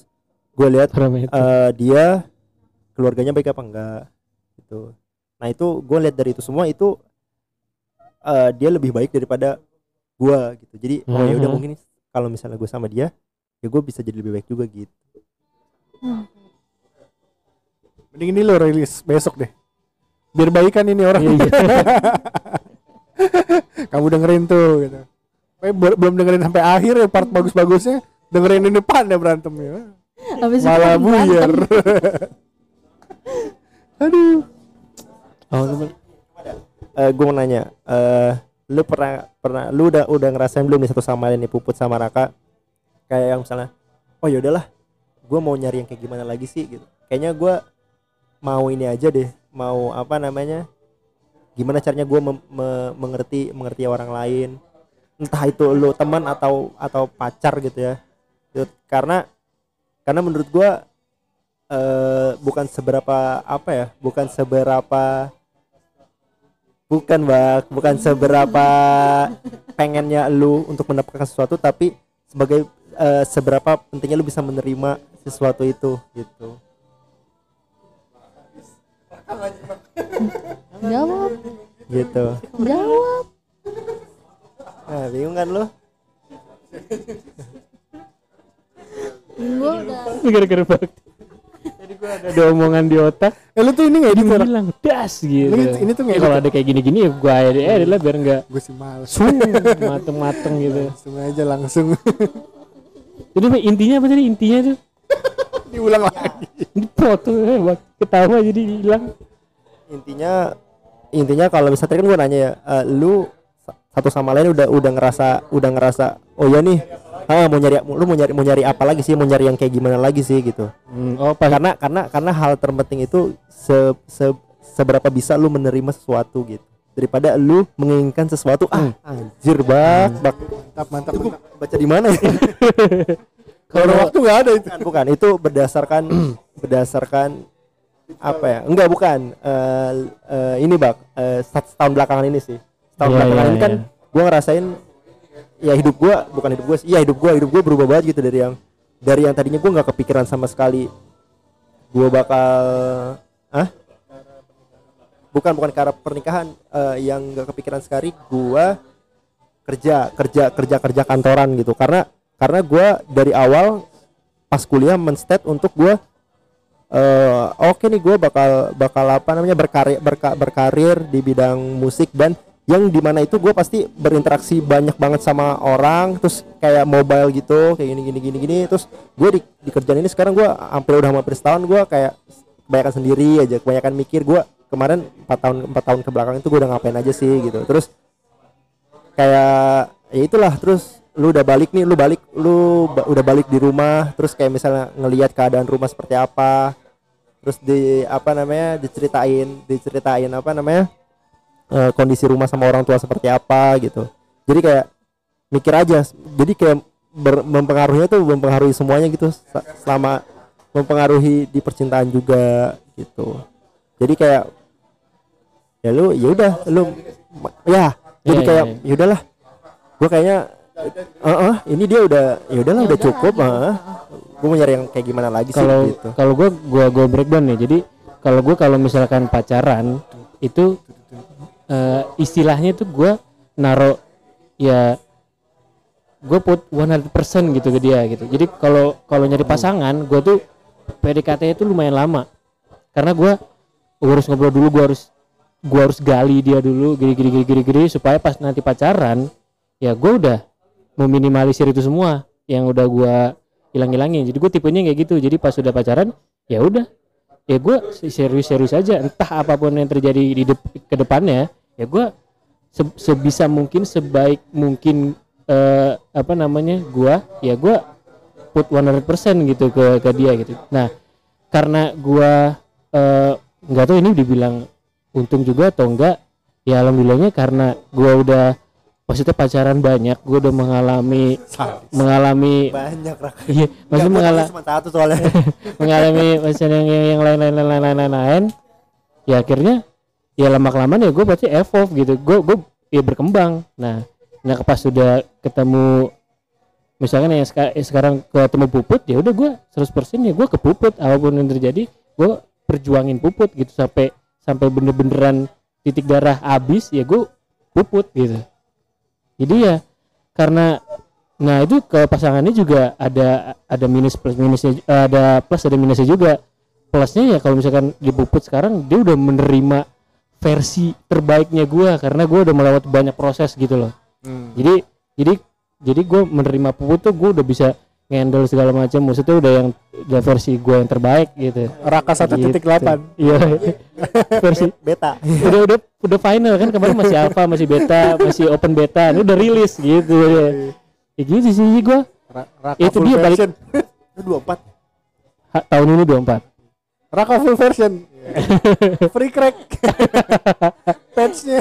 gue lihat parameter. eh, dia keluarganya baik apa enggak gitu. Nah itu gue lihat dari itu semua itu eh, dia lebih baik daripada gua gitu. Jadi oh ya udah Mhm. mungkin kalau misalnya gue sama dia ya gue bisa jadi lebih baik juga gitu. Mending ini lo rilis besok deh. Biar baikan ini orang. Iya, iya. Kamu dengerin tuh gitu. Tapi bel- belum dengerin sampai akhir ya part bagus-bagusnya. Dengerin ini depan ya berantemnya. Habis itu Malah berantem. buyar. Aduh. oh temen eh gue mau nanya eh lu pernah pernah lu udah udah ngerasain belum nih satu sama lain nih puput sama raka kayak yang misalnya oh ya udahlah gue mau nyari yang kayak gimana lagi sih gitu kayaknya gue mau ini aja deh mau apa namanya gimana caranya gue mengerti mengerti orang lain. Entah itu lu teman atau atau pacar gitu ya. Karena karena menurut gue eh bukan seberapa apa ya bukan seberapa bukan bak bukan seberapa pengennya lu untuk mendapatkan sesuatu tapi sebagai eh, seberapa pentingnya lu bisa menerima sesuatu itu gitu Jawab, gitu. Jawab. nah bingung kan lu? Gua udah. Gara-gara bakti. Jadi gua ada, ada omongan di otak. Eh lu tuh ini nggak dia edit bilang das gitu. Ini- ini tuh Ya, ngedit kalau ya? ada kayak gini-gini ya gua edit edit lah biar enggak Gue sih males. sung mateng-mateng gitu. Langsung aja langsung. Jadi intinya apa tadi? Intinya tuh diulang lagi. dipotong eh, bak- ketawa jadi hilang. Intinya intinya kalau misalnya tadi kan gue nanya ya eh, lu sa- satu sama lain udah udah ngerasa udah ngerasa oh ya nih ah, mau nyari lu mau nyari mau nyari apa lagi sih mau nyari yang kayak gimana lagi sih gitu. Hmm, oh pas karena karena karena hal terpenting itu se, se- seberapa bisa lu menerima sesuatu gitu. Daripada lu menginginkan sesuatu ah anjir bak. Bak Mantap mantap. mantap. baca di mana ya Kalau ada waktu nggak ada itu. bukan, bukan. Itu berdasarkan berdasarkan apa ya? Enggak bukan. Eh, eh, ini bak. Set- setahun belakangan ini sih. Setahun Iya, belakangan iya, ini kan iya. gua ngerasain ya hidup gua bukan hidup gua sih. Iya hidup gua hidup gua berubah banget gitu dari yang dari yang tadinya gua nggak kepikiran sama sekali. Gua bakal ah bukan bukan arah pernikahan. Eh, yang nggak kepikiran sekali gua kerja kerja kerja kerja kantoran gitu. Karena karena gue dari awal pas kuliah menstate untuk gue eh oke nih gue bakal bakal apa namanya berkarir berka- berkarir di bidang musik dan yang di mana itu gue pasti berinteraksi banyak banget sama orang terus kayak mobile gitu kayak gini gini gini gini terus gue di, di kerjaan ini sekarang gue hampir udah hampir setahun gue kayak kebanyakan sendiri aja kebanyakan mikir. Gue kemarin empat tahun empat tahun ke belakang itu gue udah ngapain aja sih gitu. Terus kayak ya itulah terus lu udah balik nih lu balik lu ba- udah balik di rumah terus kayak misalnya ngelihat keadaan rumah seperti apa terus di apa namanya diceritain diceritain apa namanya eh, kondisi rumah sama orang tua seperti apa gitu. Jadi kayak mikir aja jadi kayak ber- mempengaruhinya tuh mempengaruhi semuanya gitu se- selama mempengaruhi di percintaan juga gitu. Jadi kayak ya lu ya udah lu ya jadi Iya, kayak iya, ya udahlah gua kayaknya eh eh, ini dia udah ya udahlah Ya udah cukup gitu. heeh. gua mau nyari yang kayak gimana lagi sih kalau gitu. kalau gue gua gua breakdown nih. Jadi kalau gue kalau misalkan pacaran itu eh, istilahnya tuh gue naro ya gue put 100% gitu ke dia gitu. Jadi kalau kalau nyari pasangan gue tuh PDKT itu lumayan lama. Karena gue harus ngobrol dulu gue harus gue harus gali dia dulu gini gini gini gini gini supaya pas nanti pacaran ya gue udah meminimalisir itu semua yang udah gue hilang-hilangin. Jadi gue tipenya kayak gitu. Jadi pas sudah pacaran ya udah. Ya gue serius-serius aja. Entah apa pun yang terjadi di dep- ke depannya ya gue se- sebisa mungkin sebaik mungkin eh, apa namanya gue ya gue put 100% gitu ke ke dia gitu. Nah karena gue eh, nggak tahu ini dibilang untung juga atau enggak ya alhamdulillahnya karena gue udah maksudnya pacaran banyak gue udah mengalami mengalami banyak iya maksudnya mengalami satu soalnya. mengalami masalah yang yang lain lain lain lain lain lain ya akhirnya ya lama kelamaan ya gue pasti evolve gitu. Gue gue ya berkembang. Nah nah pas sudah ketemu misalkan yang yang sekarang ketemu puput ya udah gue 100% ya gue ke puput. Apa pun yang terjadi gue perjuangin puput gitu sampai sampai bener-beneran titik darah habis ya gue puput gitu jadi ya karena nah itu ke pasangannya juga ada ada minus plus minusnya ada plus ada minusnya juga plusnya ya kalau misalkan di puput sekarang dia udah menerima versi terbaiknya gua karena gua udah melewati banyak proses gitu loh Hmm. jadi jadi jadi gue menerima puput tuh gue udah bisa ngendel segala macam maksudnya udah yang udah versi gua yang terbaik gitu. Raka 1.8 iya. Versi beta. Udah udah udah final kan kemarin masih alpha masih beta masih open beta ini udah rilis gitu. Ya, ya gitu sih gua. Ra- Raka Itu full dia balik- version. itu dua empat. Tahun ini 24 Raka full version. Free crack. Patchnya.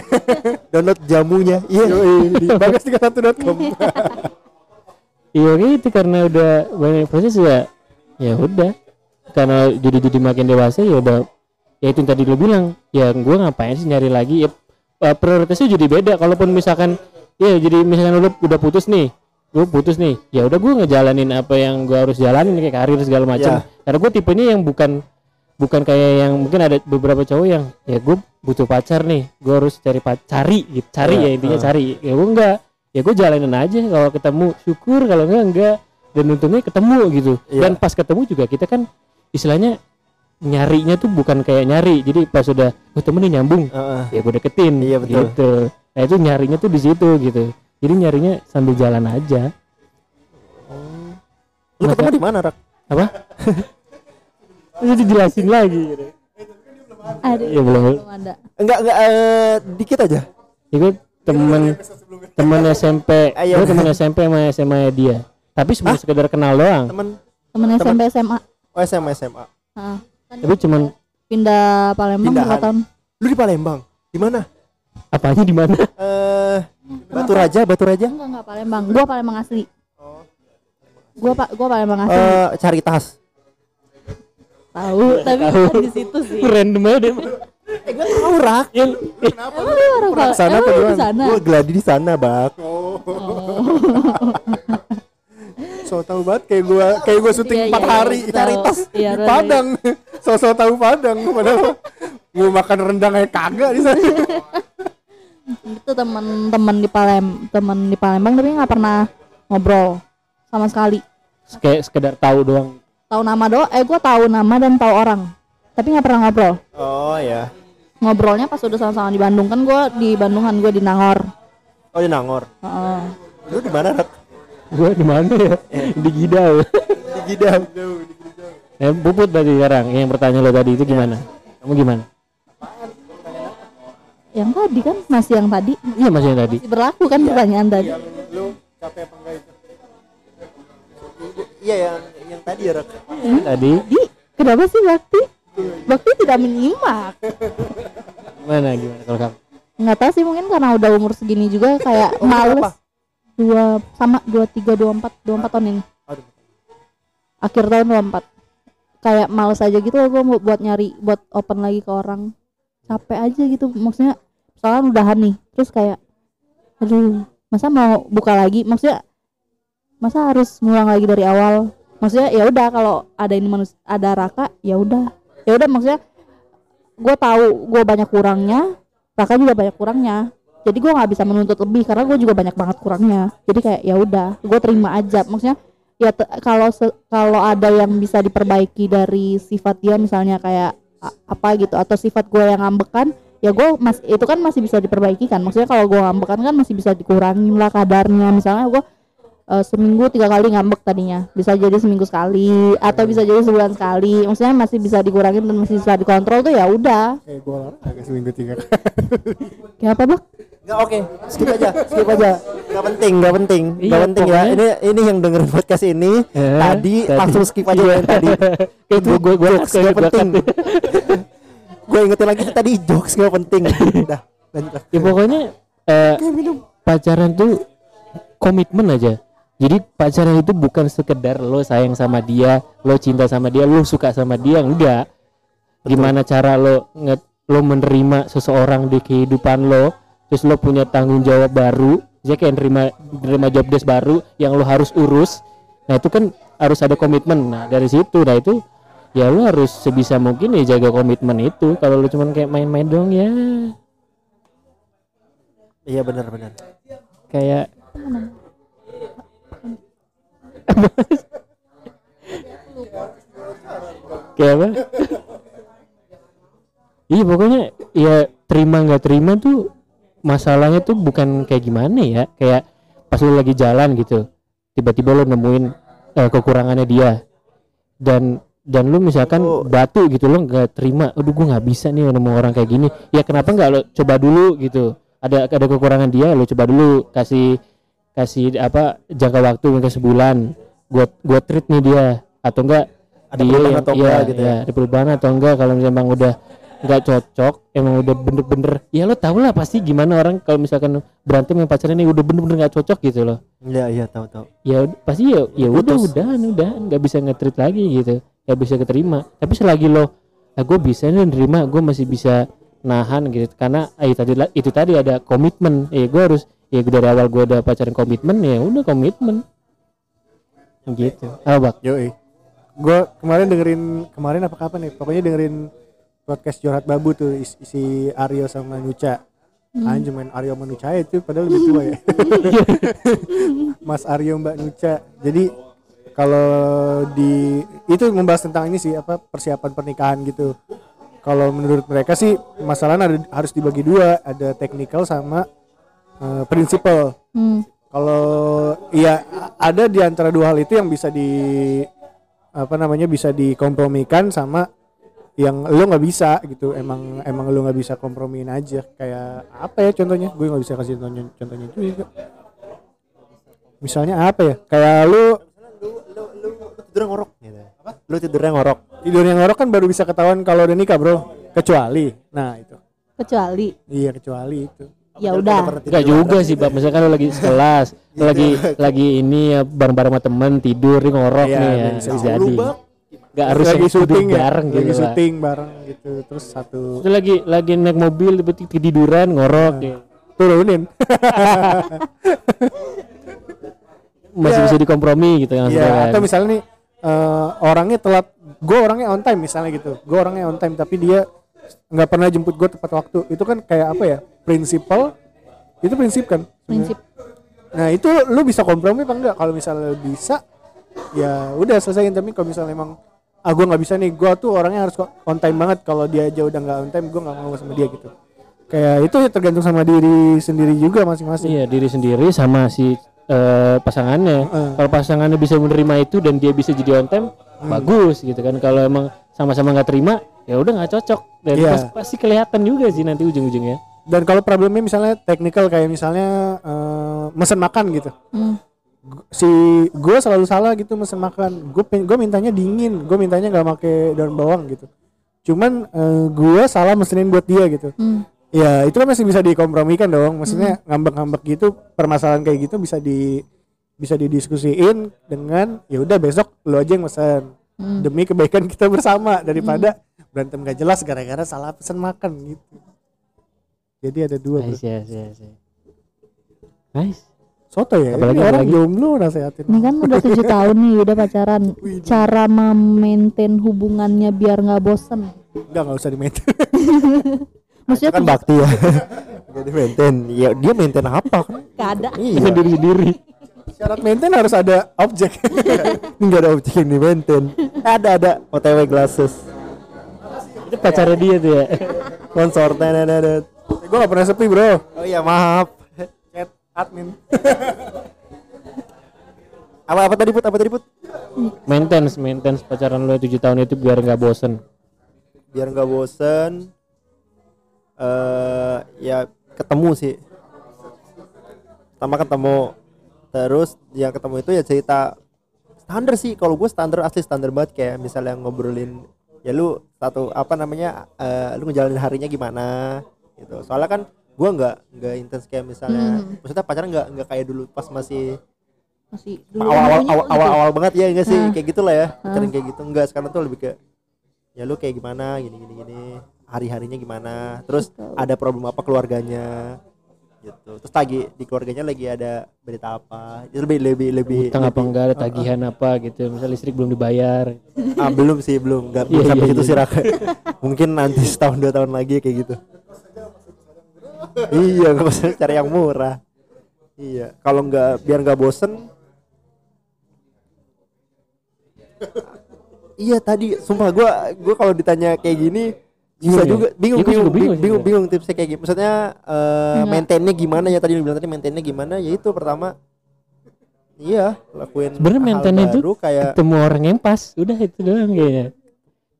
Download jamunya. Iya. Yoi, di bagas31.com iya gitu karena udah banyak proses ya ya udah. Karena jadi jadi makin dewasa ya udah ya itu yang tadi lo bilang ya gua ngapain sih nyari lagi? Ya eh, prioritasnya jadi beda. Kalaupun misalkan ya jadi misalkan udah udah putus nih gue putus nih ya udah gue ngejalanin apa yang gue harus jalanin kayak karir segala macam. Ya. karena gue tipenya yang bukan bukan kayak yang mungkin ada beberapa cowok yang ya gue butuh pacar nih gue harus cari pacar cari gitu cari Ya, ya intinya ah. cari. Ya gue enggak ya gue jalanin aja kalau ketemu syukur kalau enggak enggak. Dan untungnya ketemu gitu. Iya. dan pas ketemu juga kita kan istilahnya nyarinya tuh bukan kayak nyari. Jadi pas sudah oh temen nih nyambung. Heeh. ya gue deketin Iya, betul. gitu. Nah itu nyarinya tuh di situ gitu. Jadi nyarinya sambil jalan aja. Lu Masa- ketemu di mana rak? Apa? Terus dijelasin lagi gitu. ada ya belum. Belum ada enggak enggak eh, dikit aja. Ya gue temen temen SMP Ayo. gue temen SMP sama SMA dia. Tapi cuma sekedar kenal doang. Temen. Temen SMP SMA oh SMA SMA Heeh. Kan tapi cuman pindah Palembang Pindahan. berapa tahun? Lu di Palembang? Di mana? Apanya di mana? Eh Batu Raja Batu Raja? Enggak enggak Palembang. Gua Palembang asli. Gua pak gua Palembang asli. Eh cari tas tahu tapi di situ sih. Random aja deh eh gue tahu rak. Yang emang lu orang Pal- sana apa di gimana? sana. Gue geladi di sana bak. So tahu banget kayak gua kayak gua syuting Iya, 4 iya, iya, hari. tahu. cari tas Iya, di. Padang. So so tahu Padang padahal mau makan rendang kayak kagak di sana. Itu teman-teman di Palem teman di Palembang tapi nggak pernah ngobrol sama sekali. Kayak sekedar tahu doang. Tahu nama do eh gue tahu nama dan tahu orang tapi nggak pernah ngobrol. Oh ya ngobrolnya pas udah sama-sama di Bandung. Kan gue di Bandungan gue di Nangor. Oh di Nangor? Heeh. lu di mana Rat? gue di mana ya? Di Gidau. Di Gidam eh, puput berarti sekarang yang pertanyaan lo tadi itu gimana? Kamu gimana? Yang tadi kan masih yang tadi. Iya masih yang tadi. Masih berlaku kan pertanyaan tadi. Lu capek apa enggak itu? Iya yang yang tadi ya Rat. tadi. Di kenapa sih Bakti Bakti tidak menyimak. Gimana gimana kalau kamu? Nggak tahu sih mungkin karena udah umur segini juga kayak Umur males. dua sama dua tiga dua empat dua empat tahun ini. Aduh. akhir tahun dua empat. Kayak males aja gitu loh gue mau buat nyari buat open lagi ke orang. Capek aja gitu maksudnya soalnya udahan nih. Terus kayak aduh masa mau buka lagi? Maksudnya masa harus ngulang lagi dari awal? Maksudnya ya udah kalau ada ini manusia ada raka ya udah ya udah maksudnya gue tahu gue banyak kurangnya raka juga banyak kurangnya. Jadi gue nggak bisa menuntut lebih karena gue juga banyak banget kurangnya. Jadi kayak ya udah gue terima aja. Maksudnya ya kalau kalau ada yang bisa diperbaiki dari sifat dia misalnya kayak apa gitu atau sifat gue yang ngambekan ya gue mas itu kan masih bisa diperbaiki kan maksudnya kalau gue ngambekan kan masih bisa dikurangin lah kadarnya misalnya gue eh, seminggu tiga kali ngambek tadinya bisa jadi seminggu sekali atau bisa jadi sebulan sekali maksudnya masih bisa dikurangin dan masih bisa dikontrol tuh ya udah kayak gue olahraga seminggu tiga kali kayak apa bang Nggak oke, skip aja, skip aja. Nggak penting, nggak penting, nggak Iya, penting ya. Ini ini yang dengerin podcast ini Eh, tadi, tadi. langsung skip aja yang tadi. itu gue gue jokes nggak penting. gue ingetin lagi itu tadi jokes nggak penting. Udah, lanjut lah. ya pokoknya eh, pacaran tuh komitmen aja jadi pacaran itu bukan sekedar lo sayang sama dia lo cinta sama dia lo suka sama dia enggak. Gimana cara lo nge lo menerima seseorang di kehidupan lo terus lo punya tanggung jawab baru jadi kayak nerima nerima job desk baru yang lo harus urus. Nah itu kan harus ada komitmen. Nah dari situ nah itu ya lo harus sebisa mungkin ya jaga komitmen itu. Kalau lo cuman kayak main-main dong ya. Iya benar benar. kayak kayak apa? Iya pokoknya ya terima nggak terima tuh masalahnya tuh bukan kayak gimana ya. Kayak pas lu lagi jalan gitu tiba-tiba lu nemuin eh, kekurangannya dia. Dan dan lu misalkan Oh. batu gitu lo nggak terima aduh gua nggak bisa nih nemu orang kayak gini. Ya kenapa nggak lo coba dulu gitu? Ada ada kekurangan dia lo coba dulu kasih kasih apa jangka waktu mungkin sebulan gua gua treat nih dia. Atau enggak Ada perubahan atau enggak gitu ya? ada perubahan atau enggak kalau misalnya emang udah nggak cocok emang udah bener-bener ya lo tau lah pasti gimana orang kalau misalkan berantem yang pacarnya ini udah bener-bener nggak cocok gitu loh. Iya iya tahu tahu. ya pasti ya ya udah udahan udah nggak bisa nge-treat lagi gitu nggak bisa keterima. Tapi selagi lo ah gue bisa nih nerima gue masih bisa nahan gitu. Karena itu tadi itu tadi ada komitmen. Ya gue harus ya dari awal gue udah pacaran komitmen ya udah komitmen gitu apa bak Yoi. Gue kemarin dengerin kemarin apa kapan nih? Pokoknya dengerin podcast Jorat Babu tuh is- isi Aryo sama Nuca. Anjir main Aryo sama Nuca itu padahal lebih tua ya. Mas Aryo Mbak Nuca. Jadi kalau di itu membahas tentang ini sih apa persiapan pernikahan gitu. Kalau menurut mereka sih masalahnya ada, harus dibagi dua, ada technical sama eh, prinsipal. Hmm. kalau iya ada di antara dua hal itu yang bisa di apa namanya bisa dikompromikan sama yang lo nggak bisa gitu. Emang emang lo nggak bisa kompromiin aja. Kayak apa ya contohnya? Gue nggak bisa kasih contohnya contohnya juga. Misalnya apa ya? Kayak lu Lu lu lu, lu tidur ngorok gitu. Apa? Lu tidurnya ngorok. tidur yang ngorok kan baru bisa ketahuan kalau udah nikah bro. Kecuali. Nah itu. Kecuali. Iya kecuali itu ya Lu udah di juga sih, Bang. Misalkan lo lagi sekelas, lo lagi lagi ini ya bareng-bareng sama temen tidur nih ngorok Iya, nih ya. bisa Lu, jadi. Bak. Enggak harus lagi syuting ya bareng lagi gitu, syuting bareng gitu terus satu Itu lagi lagi naik mobil tiba-tiba tiduran ngorok ya. turunin Masih Iya. bisa dikompromi gitu kan. Iya, atau misalnya nih eh, orangnya telat, gue orangnya on time misalnya gitu, gue orangnya on time tapi dia nggak pernah jemput gue tepat waktu, itu kan kayak apa ya, prinsipal itu prinsip kan prinsip nah itu lu bisa kompromi apa enggak kalau misalnya bisa ya udah selesaiin tapi kalau misalnya emang ah gue nggak bisa nih gue tuh orangnya harus on time banget kalau dia aja udah nggak on time gue nggak mau sama dia gitu kayak itu ya tergantung sama diri sendiri juga masing-masing Iya diri sendiri sama si eh, pasangannya. Heeh. Kalau pasangannya bisa menerima itu dan dia bisa jadi on time, Hmm. bagus gitu kan. Kalau emang sama-sama nggak terima, ya udah nggak cocok. Dan pas- pasti kelihatan juga sih nanti ujung-ujungnya. Dan kalau problemnya misalnya technical kayak misalnya eh, mesen makan gitu. Hmm. Si gue selalu salah gitu mesen makan. Gue gue mintanya dingin. Gue mintanya nggak pakai daun bawang gitu. Cuman gue salah mesenin buat dia gitu. Hmm. ya itu kan masih bisa dikompromikan dong. Maksudnya ngambek-ngambek gitu permasalahan kayak gitu bisa di bisa didiskusiin dengan ya udah besok lo aja yang mesen. Hmm. demi kebaikan kita bersama daripada berantem gak jelas gara-gara salah pesen makan gitu jadi ada dua bro. Nice, yes, yes, yes. Nice. soto ya Apalagi- ini orang apalagi? jomblo nasehatin Ini kan udah tujuh tahun nih udah pacaran. Cara memaintain hubungannya biar nggak bosen. enggak nggak usah di maintain Maksudnya kan bakti ya jadi maintain ya dia maintain apa kan ada. iya diri sendiri. syarat maintain harus ada objek ini nggak ada objek yang di maintain ada ada otw glasses Itu pacarnya dia tuh ya. sponsor tenenet gue gak pernah sepi bro. Oh iya maaf. Chat admin. Apa apa tadi put? Apa tadi put? Maintenance, maintenance. Pacaran lo 7 tahun itu biar nggak bosen. biar nggak bosen eh ya ketemu sih. Pertama ketemu terus yang ketemu itu ya cerita standar sih. Kalau gue standar asli standar banget. Kayak misalnya ngobrolin ya lu satu apa namanya eh, lu ngejalanin harinya gimana gitu soalnya kan gue nggak nggak intens kayak misalnya Hmm. maksudnya pacaran nggak nggak kayak dulu pas masih Masih dulu awal awal awal, gitu. awal, awal banget ya enggak sih Ah. kayak gitulah ya pacaran kayak gitu enggak sekarang tuh lebih ke ya lu kayak gimana gini gini gini hari harinya gimana terus Betul. ada problem apa keluarganya gitu terus lagi di keluarganya lagi ada berita apa itu lebih lebih lebih Utang apa enggak ada tagihan apa gitu. Misal listrik belum dibayar. ah belum sih belum nggak Iya, belum sampai iya, situ iya. sih Raka mungkin nanti setahun dua tahun lagi kayak gitu iya nggak usah cari yang murah. Iya kalau nggak biar nggak bosen. Iya tadi sumpah gua gua kalau ditanya kayak gini bisa Bingung ya? juga bingung Iya, gua bingung bingung bingung bingung, bingung tipsnya kayak gitu maksudnya eh Enggak. maintainnya gimana ya? Tadi lu bilang tadi maintainnya gimana? Ya itu pertama. Iya lakuin Sebenarnya hal maintainnya itu kayak ketemu orang yang pas. Udah itu doang kayaknya.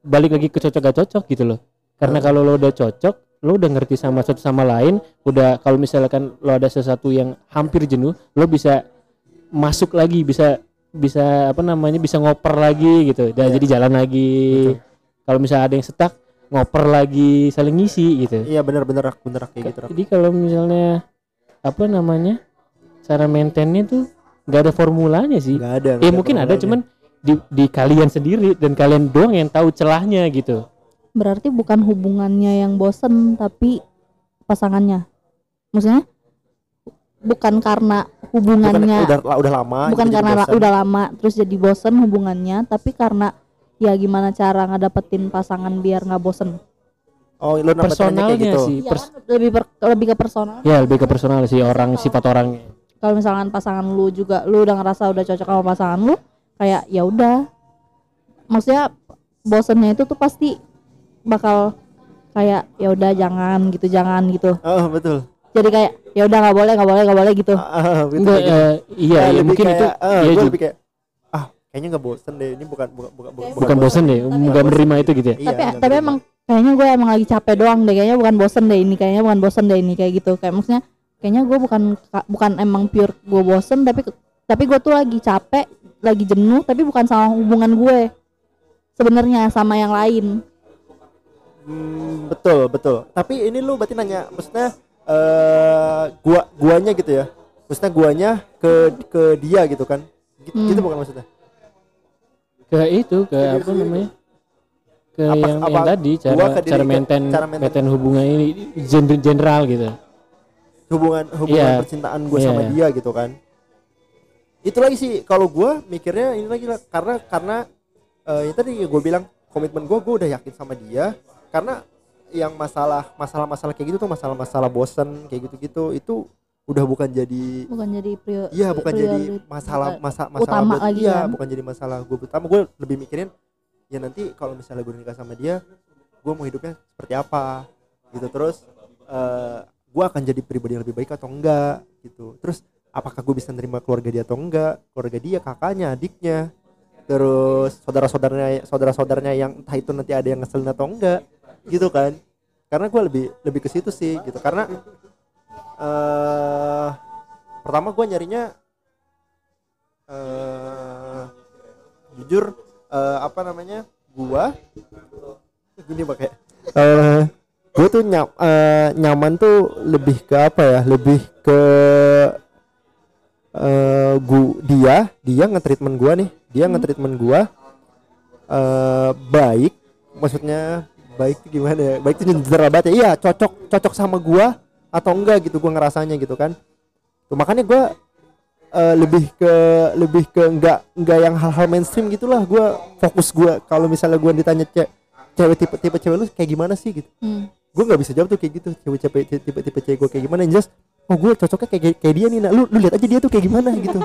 Balik lagi ke cocok gak cocok gitu loh karena kalau lo udah cocok lo udah ngerti sama satu sama lain udah kalau misalkan lo ada sesuatu yang hampir jenuh lo bisa masuk lagi bisa bisa apa namanya bisa ngoper lagi gitu. Dan Iya. jadi jalan lagi. Kalau misalnya ada yang setak ngoper lagi saling ngisi gitu. Iya bener-bener rak. Bener rak. Kayak gitu rak. jadi kalau misalnya apa namanya cara maintainnya tuh nggak ada formulanya sih. Nggak ada ya nggak mungkin ada cuman di, di kalian sendiri dan kalian doang yang tahu celahnya gitu Berarti bukan hubungannya yang bosen tapi pasangannya. Maksudnya bukan karena bukan hubungannya udah udah lama bukan karena bosan. udah lama terus jadi bosen hubungannya tapi karena ya gimana cara ngedapetin pasangan biar nggak bosen oh lu personalnya kayak gitu sih Iya pers- kan? lebih per- lebih ke personal ya lebih ke personal sih orang sifat orangnya kalau misalkan pasangan lu juga lu udah ngerasa udah cocok sama pasangan lu kayak ya udah maksudnya bosennya itu tuh pasti bakal kayak ya udah jangan gitu jangan gitu. Oh betul. Jadi kayak ya udah nggak boleh nggak boleh nggak boleh gitu. Ah, kayak gitu. eh, iya Ah, ya lebih mungkin kayak, itu ah, ya gua ju- lebih kayak ah kayaknya nggak bosen deh ini bukan bukan bukan, bukan, bukan bosan deh nggak menerima itu gitu ya? Iya, tapi nggak tapi menerima. emang kayaknya gue emang lagi capek doang deh kayaknya bukan bosen deh ini kayaknya bukan bosen deh ini kayak gitu. Kayak maksudnya kayaknya gue bukan ka- bukan emang pure gue bosen tapi tapi gue tuh lagi capek lagi jenuh tapi bukan sama hubungan gue sebenarnya sama yang lain Hmm, betul betul. Tapi ini lu berarti nanya maksudnya eh gua guanya gitu ya? Maksudnya guanya ke ke dia gitu kan? Gitu, Hmm. gitu bukan maksudnya? Ke itu ke apa namanya? Ke Apa- yang, apa yang tadi cara diri cara maintain cara maintain- maintain hubungan ini gen- general gitu. Hubungan hubungan Iya. percintaan gue Iya, sama iya. dia gitu kan? Itu lagi sih kalau gua mikirnya ini lagi lah. Karena karena eh, ya tadi gue bilang komitmen gue gue udah yakin sama dia karena yang masalah masalah masalah kayak gitu tuh masalah masalah bosen kayak gitu gitu itu udah bukan jadi bukan jadi prior iya bukan jadi masalah masa masalah utama buat- lagi iya kan. bukan jadi masalah gue utama gue lebih mikirin ya nanti kalau misalnya gue nikah sama dia gue mau hidupnya seperti apa gitu. Terus eh gue akan jadi pribadi yang lebih baik atau enggak gitu. Terus apakah gue bisa nerima keluarga dia atau enggak? Keluarga dia kakaknya adiknya. Terus saudara-saudaranya saudara-saudaranya yang entah itu nanti ada yang ngeselin atau enggak gitu kan. Karena gue lebih lebih ke situ sih gitu. Karena eh pertama gue nyarinya eh jujur eh, apa namanya gua gini pakai gue tuh nyam, eh, nyaman tuh lebih ke apa ya lebih ke eh gua dia dia nge-treatment gua nih dia nge-treatment gua eh baik maksudnya baik tuh gimana ya? Baik tuh nyender banget ya. Iya cocok cocok sama gua atau enggak gitu gua ngerasanya gitu kan. Tuh makanya gua eh, lebih ke lebih ke enggak enggak yang hal-hal mainstream gitulah gua fokus gua. Kalau misalnya gua ditanya ce cewek tipe tipe cewek lu kayak gimana sih gitu. Hmm. gue nggak bisa jawab tuh kayak gitu cewek cewek tipe tipe cewek gue kayak gimana. Yang jelas oh gue cocoknya kayak kayak dia nih nah lu lu lihat aja dia tuh kayak gimana gitu.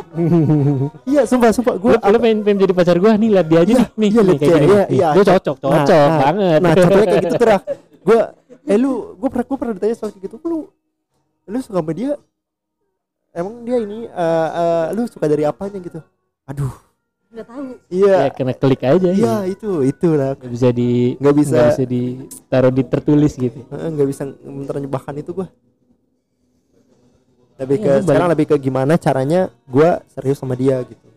Iya sumpah sumpah gue Lu, lu pengen, pengen jadi pacar gua nih lihat dia aja Iya, nih. Iya, nih, kayak dia, gini. Iya, iya. Lu cocok cocok banget. Nah contohnya kayak gitu terah gue eh lu gue pernah gue pernah ditanya soal kayak gitu. Lu lu suka sama dia? Emang dia ini eh eh, lu suka dari apanya gitu? Aduh. Nggak tahu. Iya. Ya kena klik aja. Iya itu itu lah nggak bisa di nggak bisa nggak bisa ditaruh di tertulis gitu. Nggak bisa menerjemahkan itu gue lebih Iya, ke lu sekarang lebih ke gimana caranya gue serius sama dia gitu.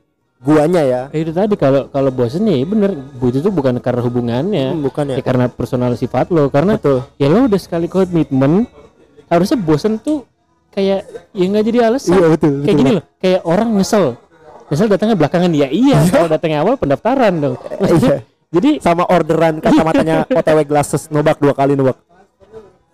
Guanya ya? Eh, itu tadi kalau kalau bosen ya bener. Bu itu tuh bukan karena hubungannya. Hmm, bukan ya? Ya karena personal sifat lo. Karena betul. ya lo udah sekali komitmen harusnya bosen tuh kayak ya nggak jadi alasan. Iya betul kayak betul gini loh kayak orang nyesel. Nyesel datangnya belakangan. Ya iya kalau datangnya awal pendaftaran dong. Iya. jadi sama orderan kacamatanya OTW glasses nobak dua kali nobak.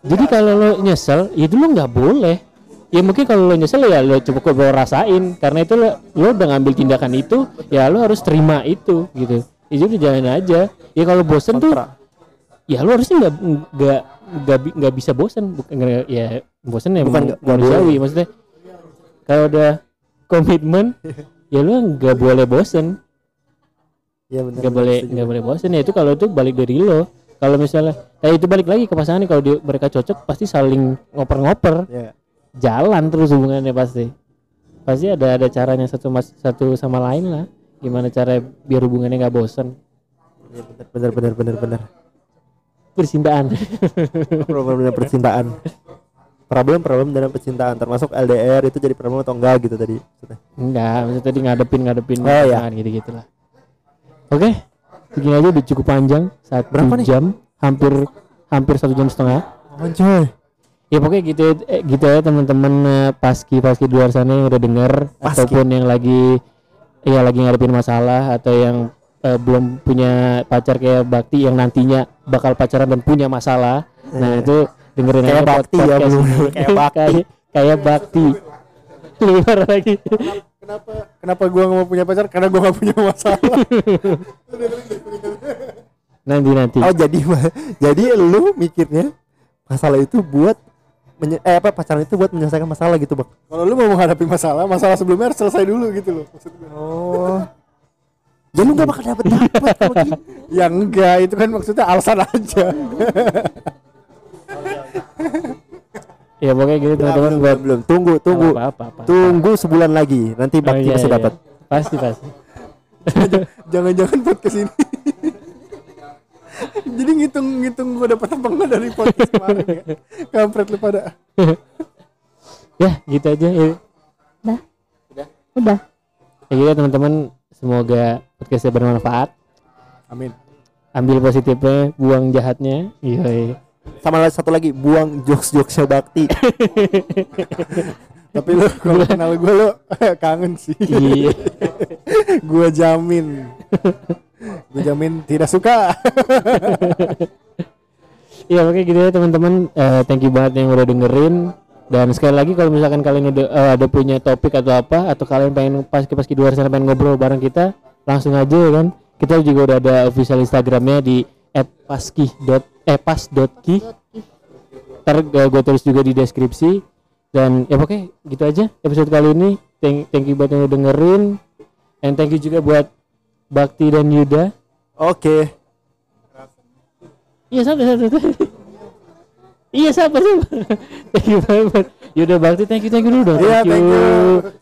Jadi kalau lo nyesel ya itu lo nggak boleh ya mungkin kalau lo nyesel ya lo coba coba rasain. Karena itu lo, lo udah ngambil tindakan itu ya lo harus terima itu gitu. Ya jadi jangan aja. Ya kalau bosen tuh ya lu harusnya nggak nggak nggak nggak bisa bosan bukan ya bosan ya Bukan manusiawi maksudnya. Kalau udah komitmen ya lu nggak boleh bosan Iya benar. nggak boleh nggak boleh bosan ya itu kalau itu balik dari lo. Kalau misalnya eh itu balik lagi ke pasangan nih. Kalau dia- mereka cocok pasti saling ngoper-ngoper. Ya. Jalan terus hubungannya pasti pasti ada ada caranya satu mas satu sama lain lah gimana cara biar hubungannya nggak bosan Iya benar benar benar benar benar. percintaan Problem dalam percintaan. Problem problem dalam percintaan termasuk LDR itu jadi problem atau enggak gitu tadi. maksudnya. Enggak, maksudnya tadi ngadepin ngadepin Oh, iya. pasangan gitu gitulah. Oke, segini aja udah cukup panjang satu Berapa nih? jam, hampir hampir satu jam setengah. Anjoy. Ya pokoknya gitu eh, gitu ya teman-teman eh, paski paski di luar sana yang udah denger Paski. ataupun yang lagi ya lagi ngadepin masalah atau yang eh, belum punya pacar kayak Bakti yang nantinya bakal pacaran dan punya masalah. Nah, itu dengerin Kayak aja Bakti ya, podcast belum. ini. Kayak Bakti. kayak kayak Bakti. Parah lagi. Kenapa kenapa gua nggak mau punya pacar? Karena gua nggak punya masalah. Nanti nanti. Oh jadi jadi lu mikirnya masalah itu buat menye- eh apa pacaran itu buat menyelesaikan masalah gitu bang? Kalau lu mau menghadapi masalah, masalah sebelumnya harus selesai dulu gitu loh. Oh. Ya lu gak bakal dapet dapet kalau gitu. Ya enggak, itu kan maksudnya alasan aja. Ya pokoknya gitu teman-teman belum, buat belum, belum. Tunggu, tunggu. apa apa, apa, Tunggu sebulan lagi. Nanti Oh, bakti iya, pasti iya. dapat. Pasti pasti. Jangan-jangan podcast ini. Jadi ngitung-ngitung gua dapat apa enggak dari podcast kemarin ya. Kampret lu pada. Ya gitu aja. Ya, Udah. Udah. ya gitu teman-teman. Semoga podcastnya bermanfaat. Amin. Ambil positifnya, buang jahatnya. Iya. Sama satu lagi, buang jokes-jokesnya bakti. Tapi lu kalau kenal gua lu kangen sih. Iya. gua jamin. Gua jamin tidak suka. Iya oke gitu ya teman-teman. Eh, thank you banget yang udah dengerin. Dan sekali lagi kalau misalkan kalian udah eh, ada punya topik atau apa atau kalian pengen pas pas di luar sana pengen ngobrol bareng kita, langsung aja ya kan. Kita juga udah ada official Instagramnya di @paski dot eh. Ntar gue tulis juga di deskripsi. dan ya pokoknya gitu aja episode kali ini thank, thank you buat yang udah dengerin and thank you juga buat Bakti dan Yuda Oke. iya siapa siapa? iya siapa siapa thank you banget Yuda Bakti thank you thank you dulu dong Iya, thank you.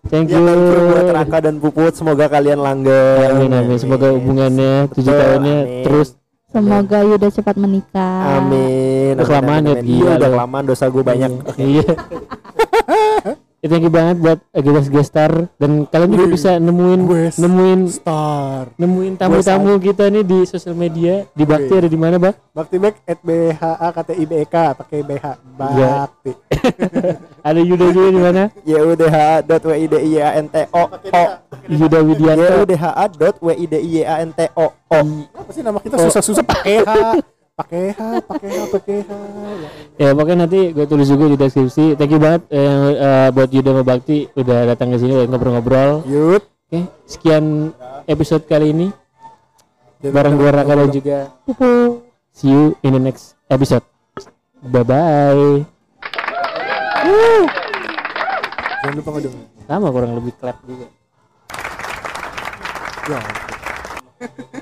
thank Ya you kan buat Raka dan Puput semoga kalian langgeng. amin amin semoga hubungannya tujuh Betul, tahunnya amin. terus Semoga Yuda cepat menikah. Amin. Udah kelamaan ya, Iya, udah kelamaan dosa gue banyak. Iya. Ya, thank you banget buat guest gestar dan kalian juga bisa nemuin guest nemuin Star. nemuin tamu-tamu kita nih di sosial media di Bakti ada di mana bang? Bakti Bek at BHA KTI BK pakai BH Iya. Bakti. Ada Yuda juga di mana? Ya YUDH.WIDIYANTO O Yuda Widianto. YUDHA.WIDIYANTO O Apa sih nama kita susah-susah pakai H, pakai H, pakai H, pakai H. Ya. Ya pokoknya nanti gue tulis juga di deskripsi. Thank you banget eh, yang eh, buat Yuda sama Bakti udah datang ke sini udah ngobrol-ngobrol. Yud. Oke, sekian episode kali ini Dan bareng gue Raka dan juga Pupu. see you in the next episode. Bye bye. Jangan lupa ngedeng. Sama kurang lebih clap juga. Ya.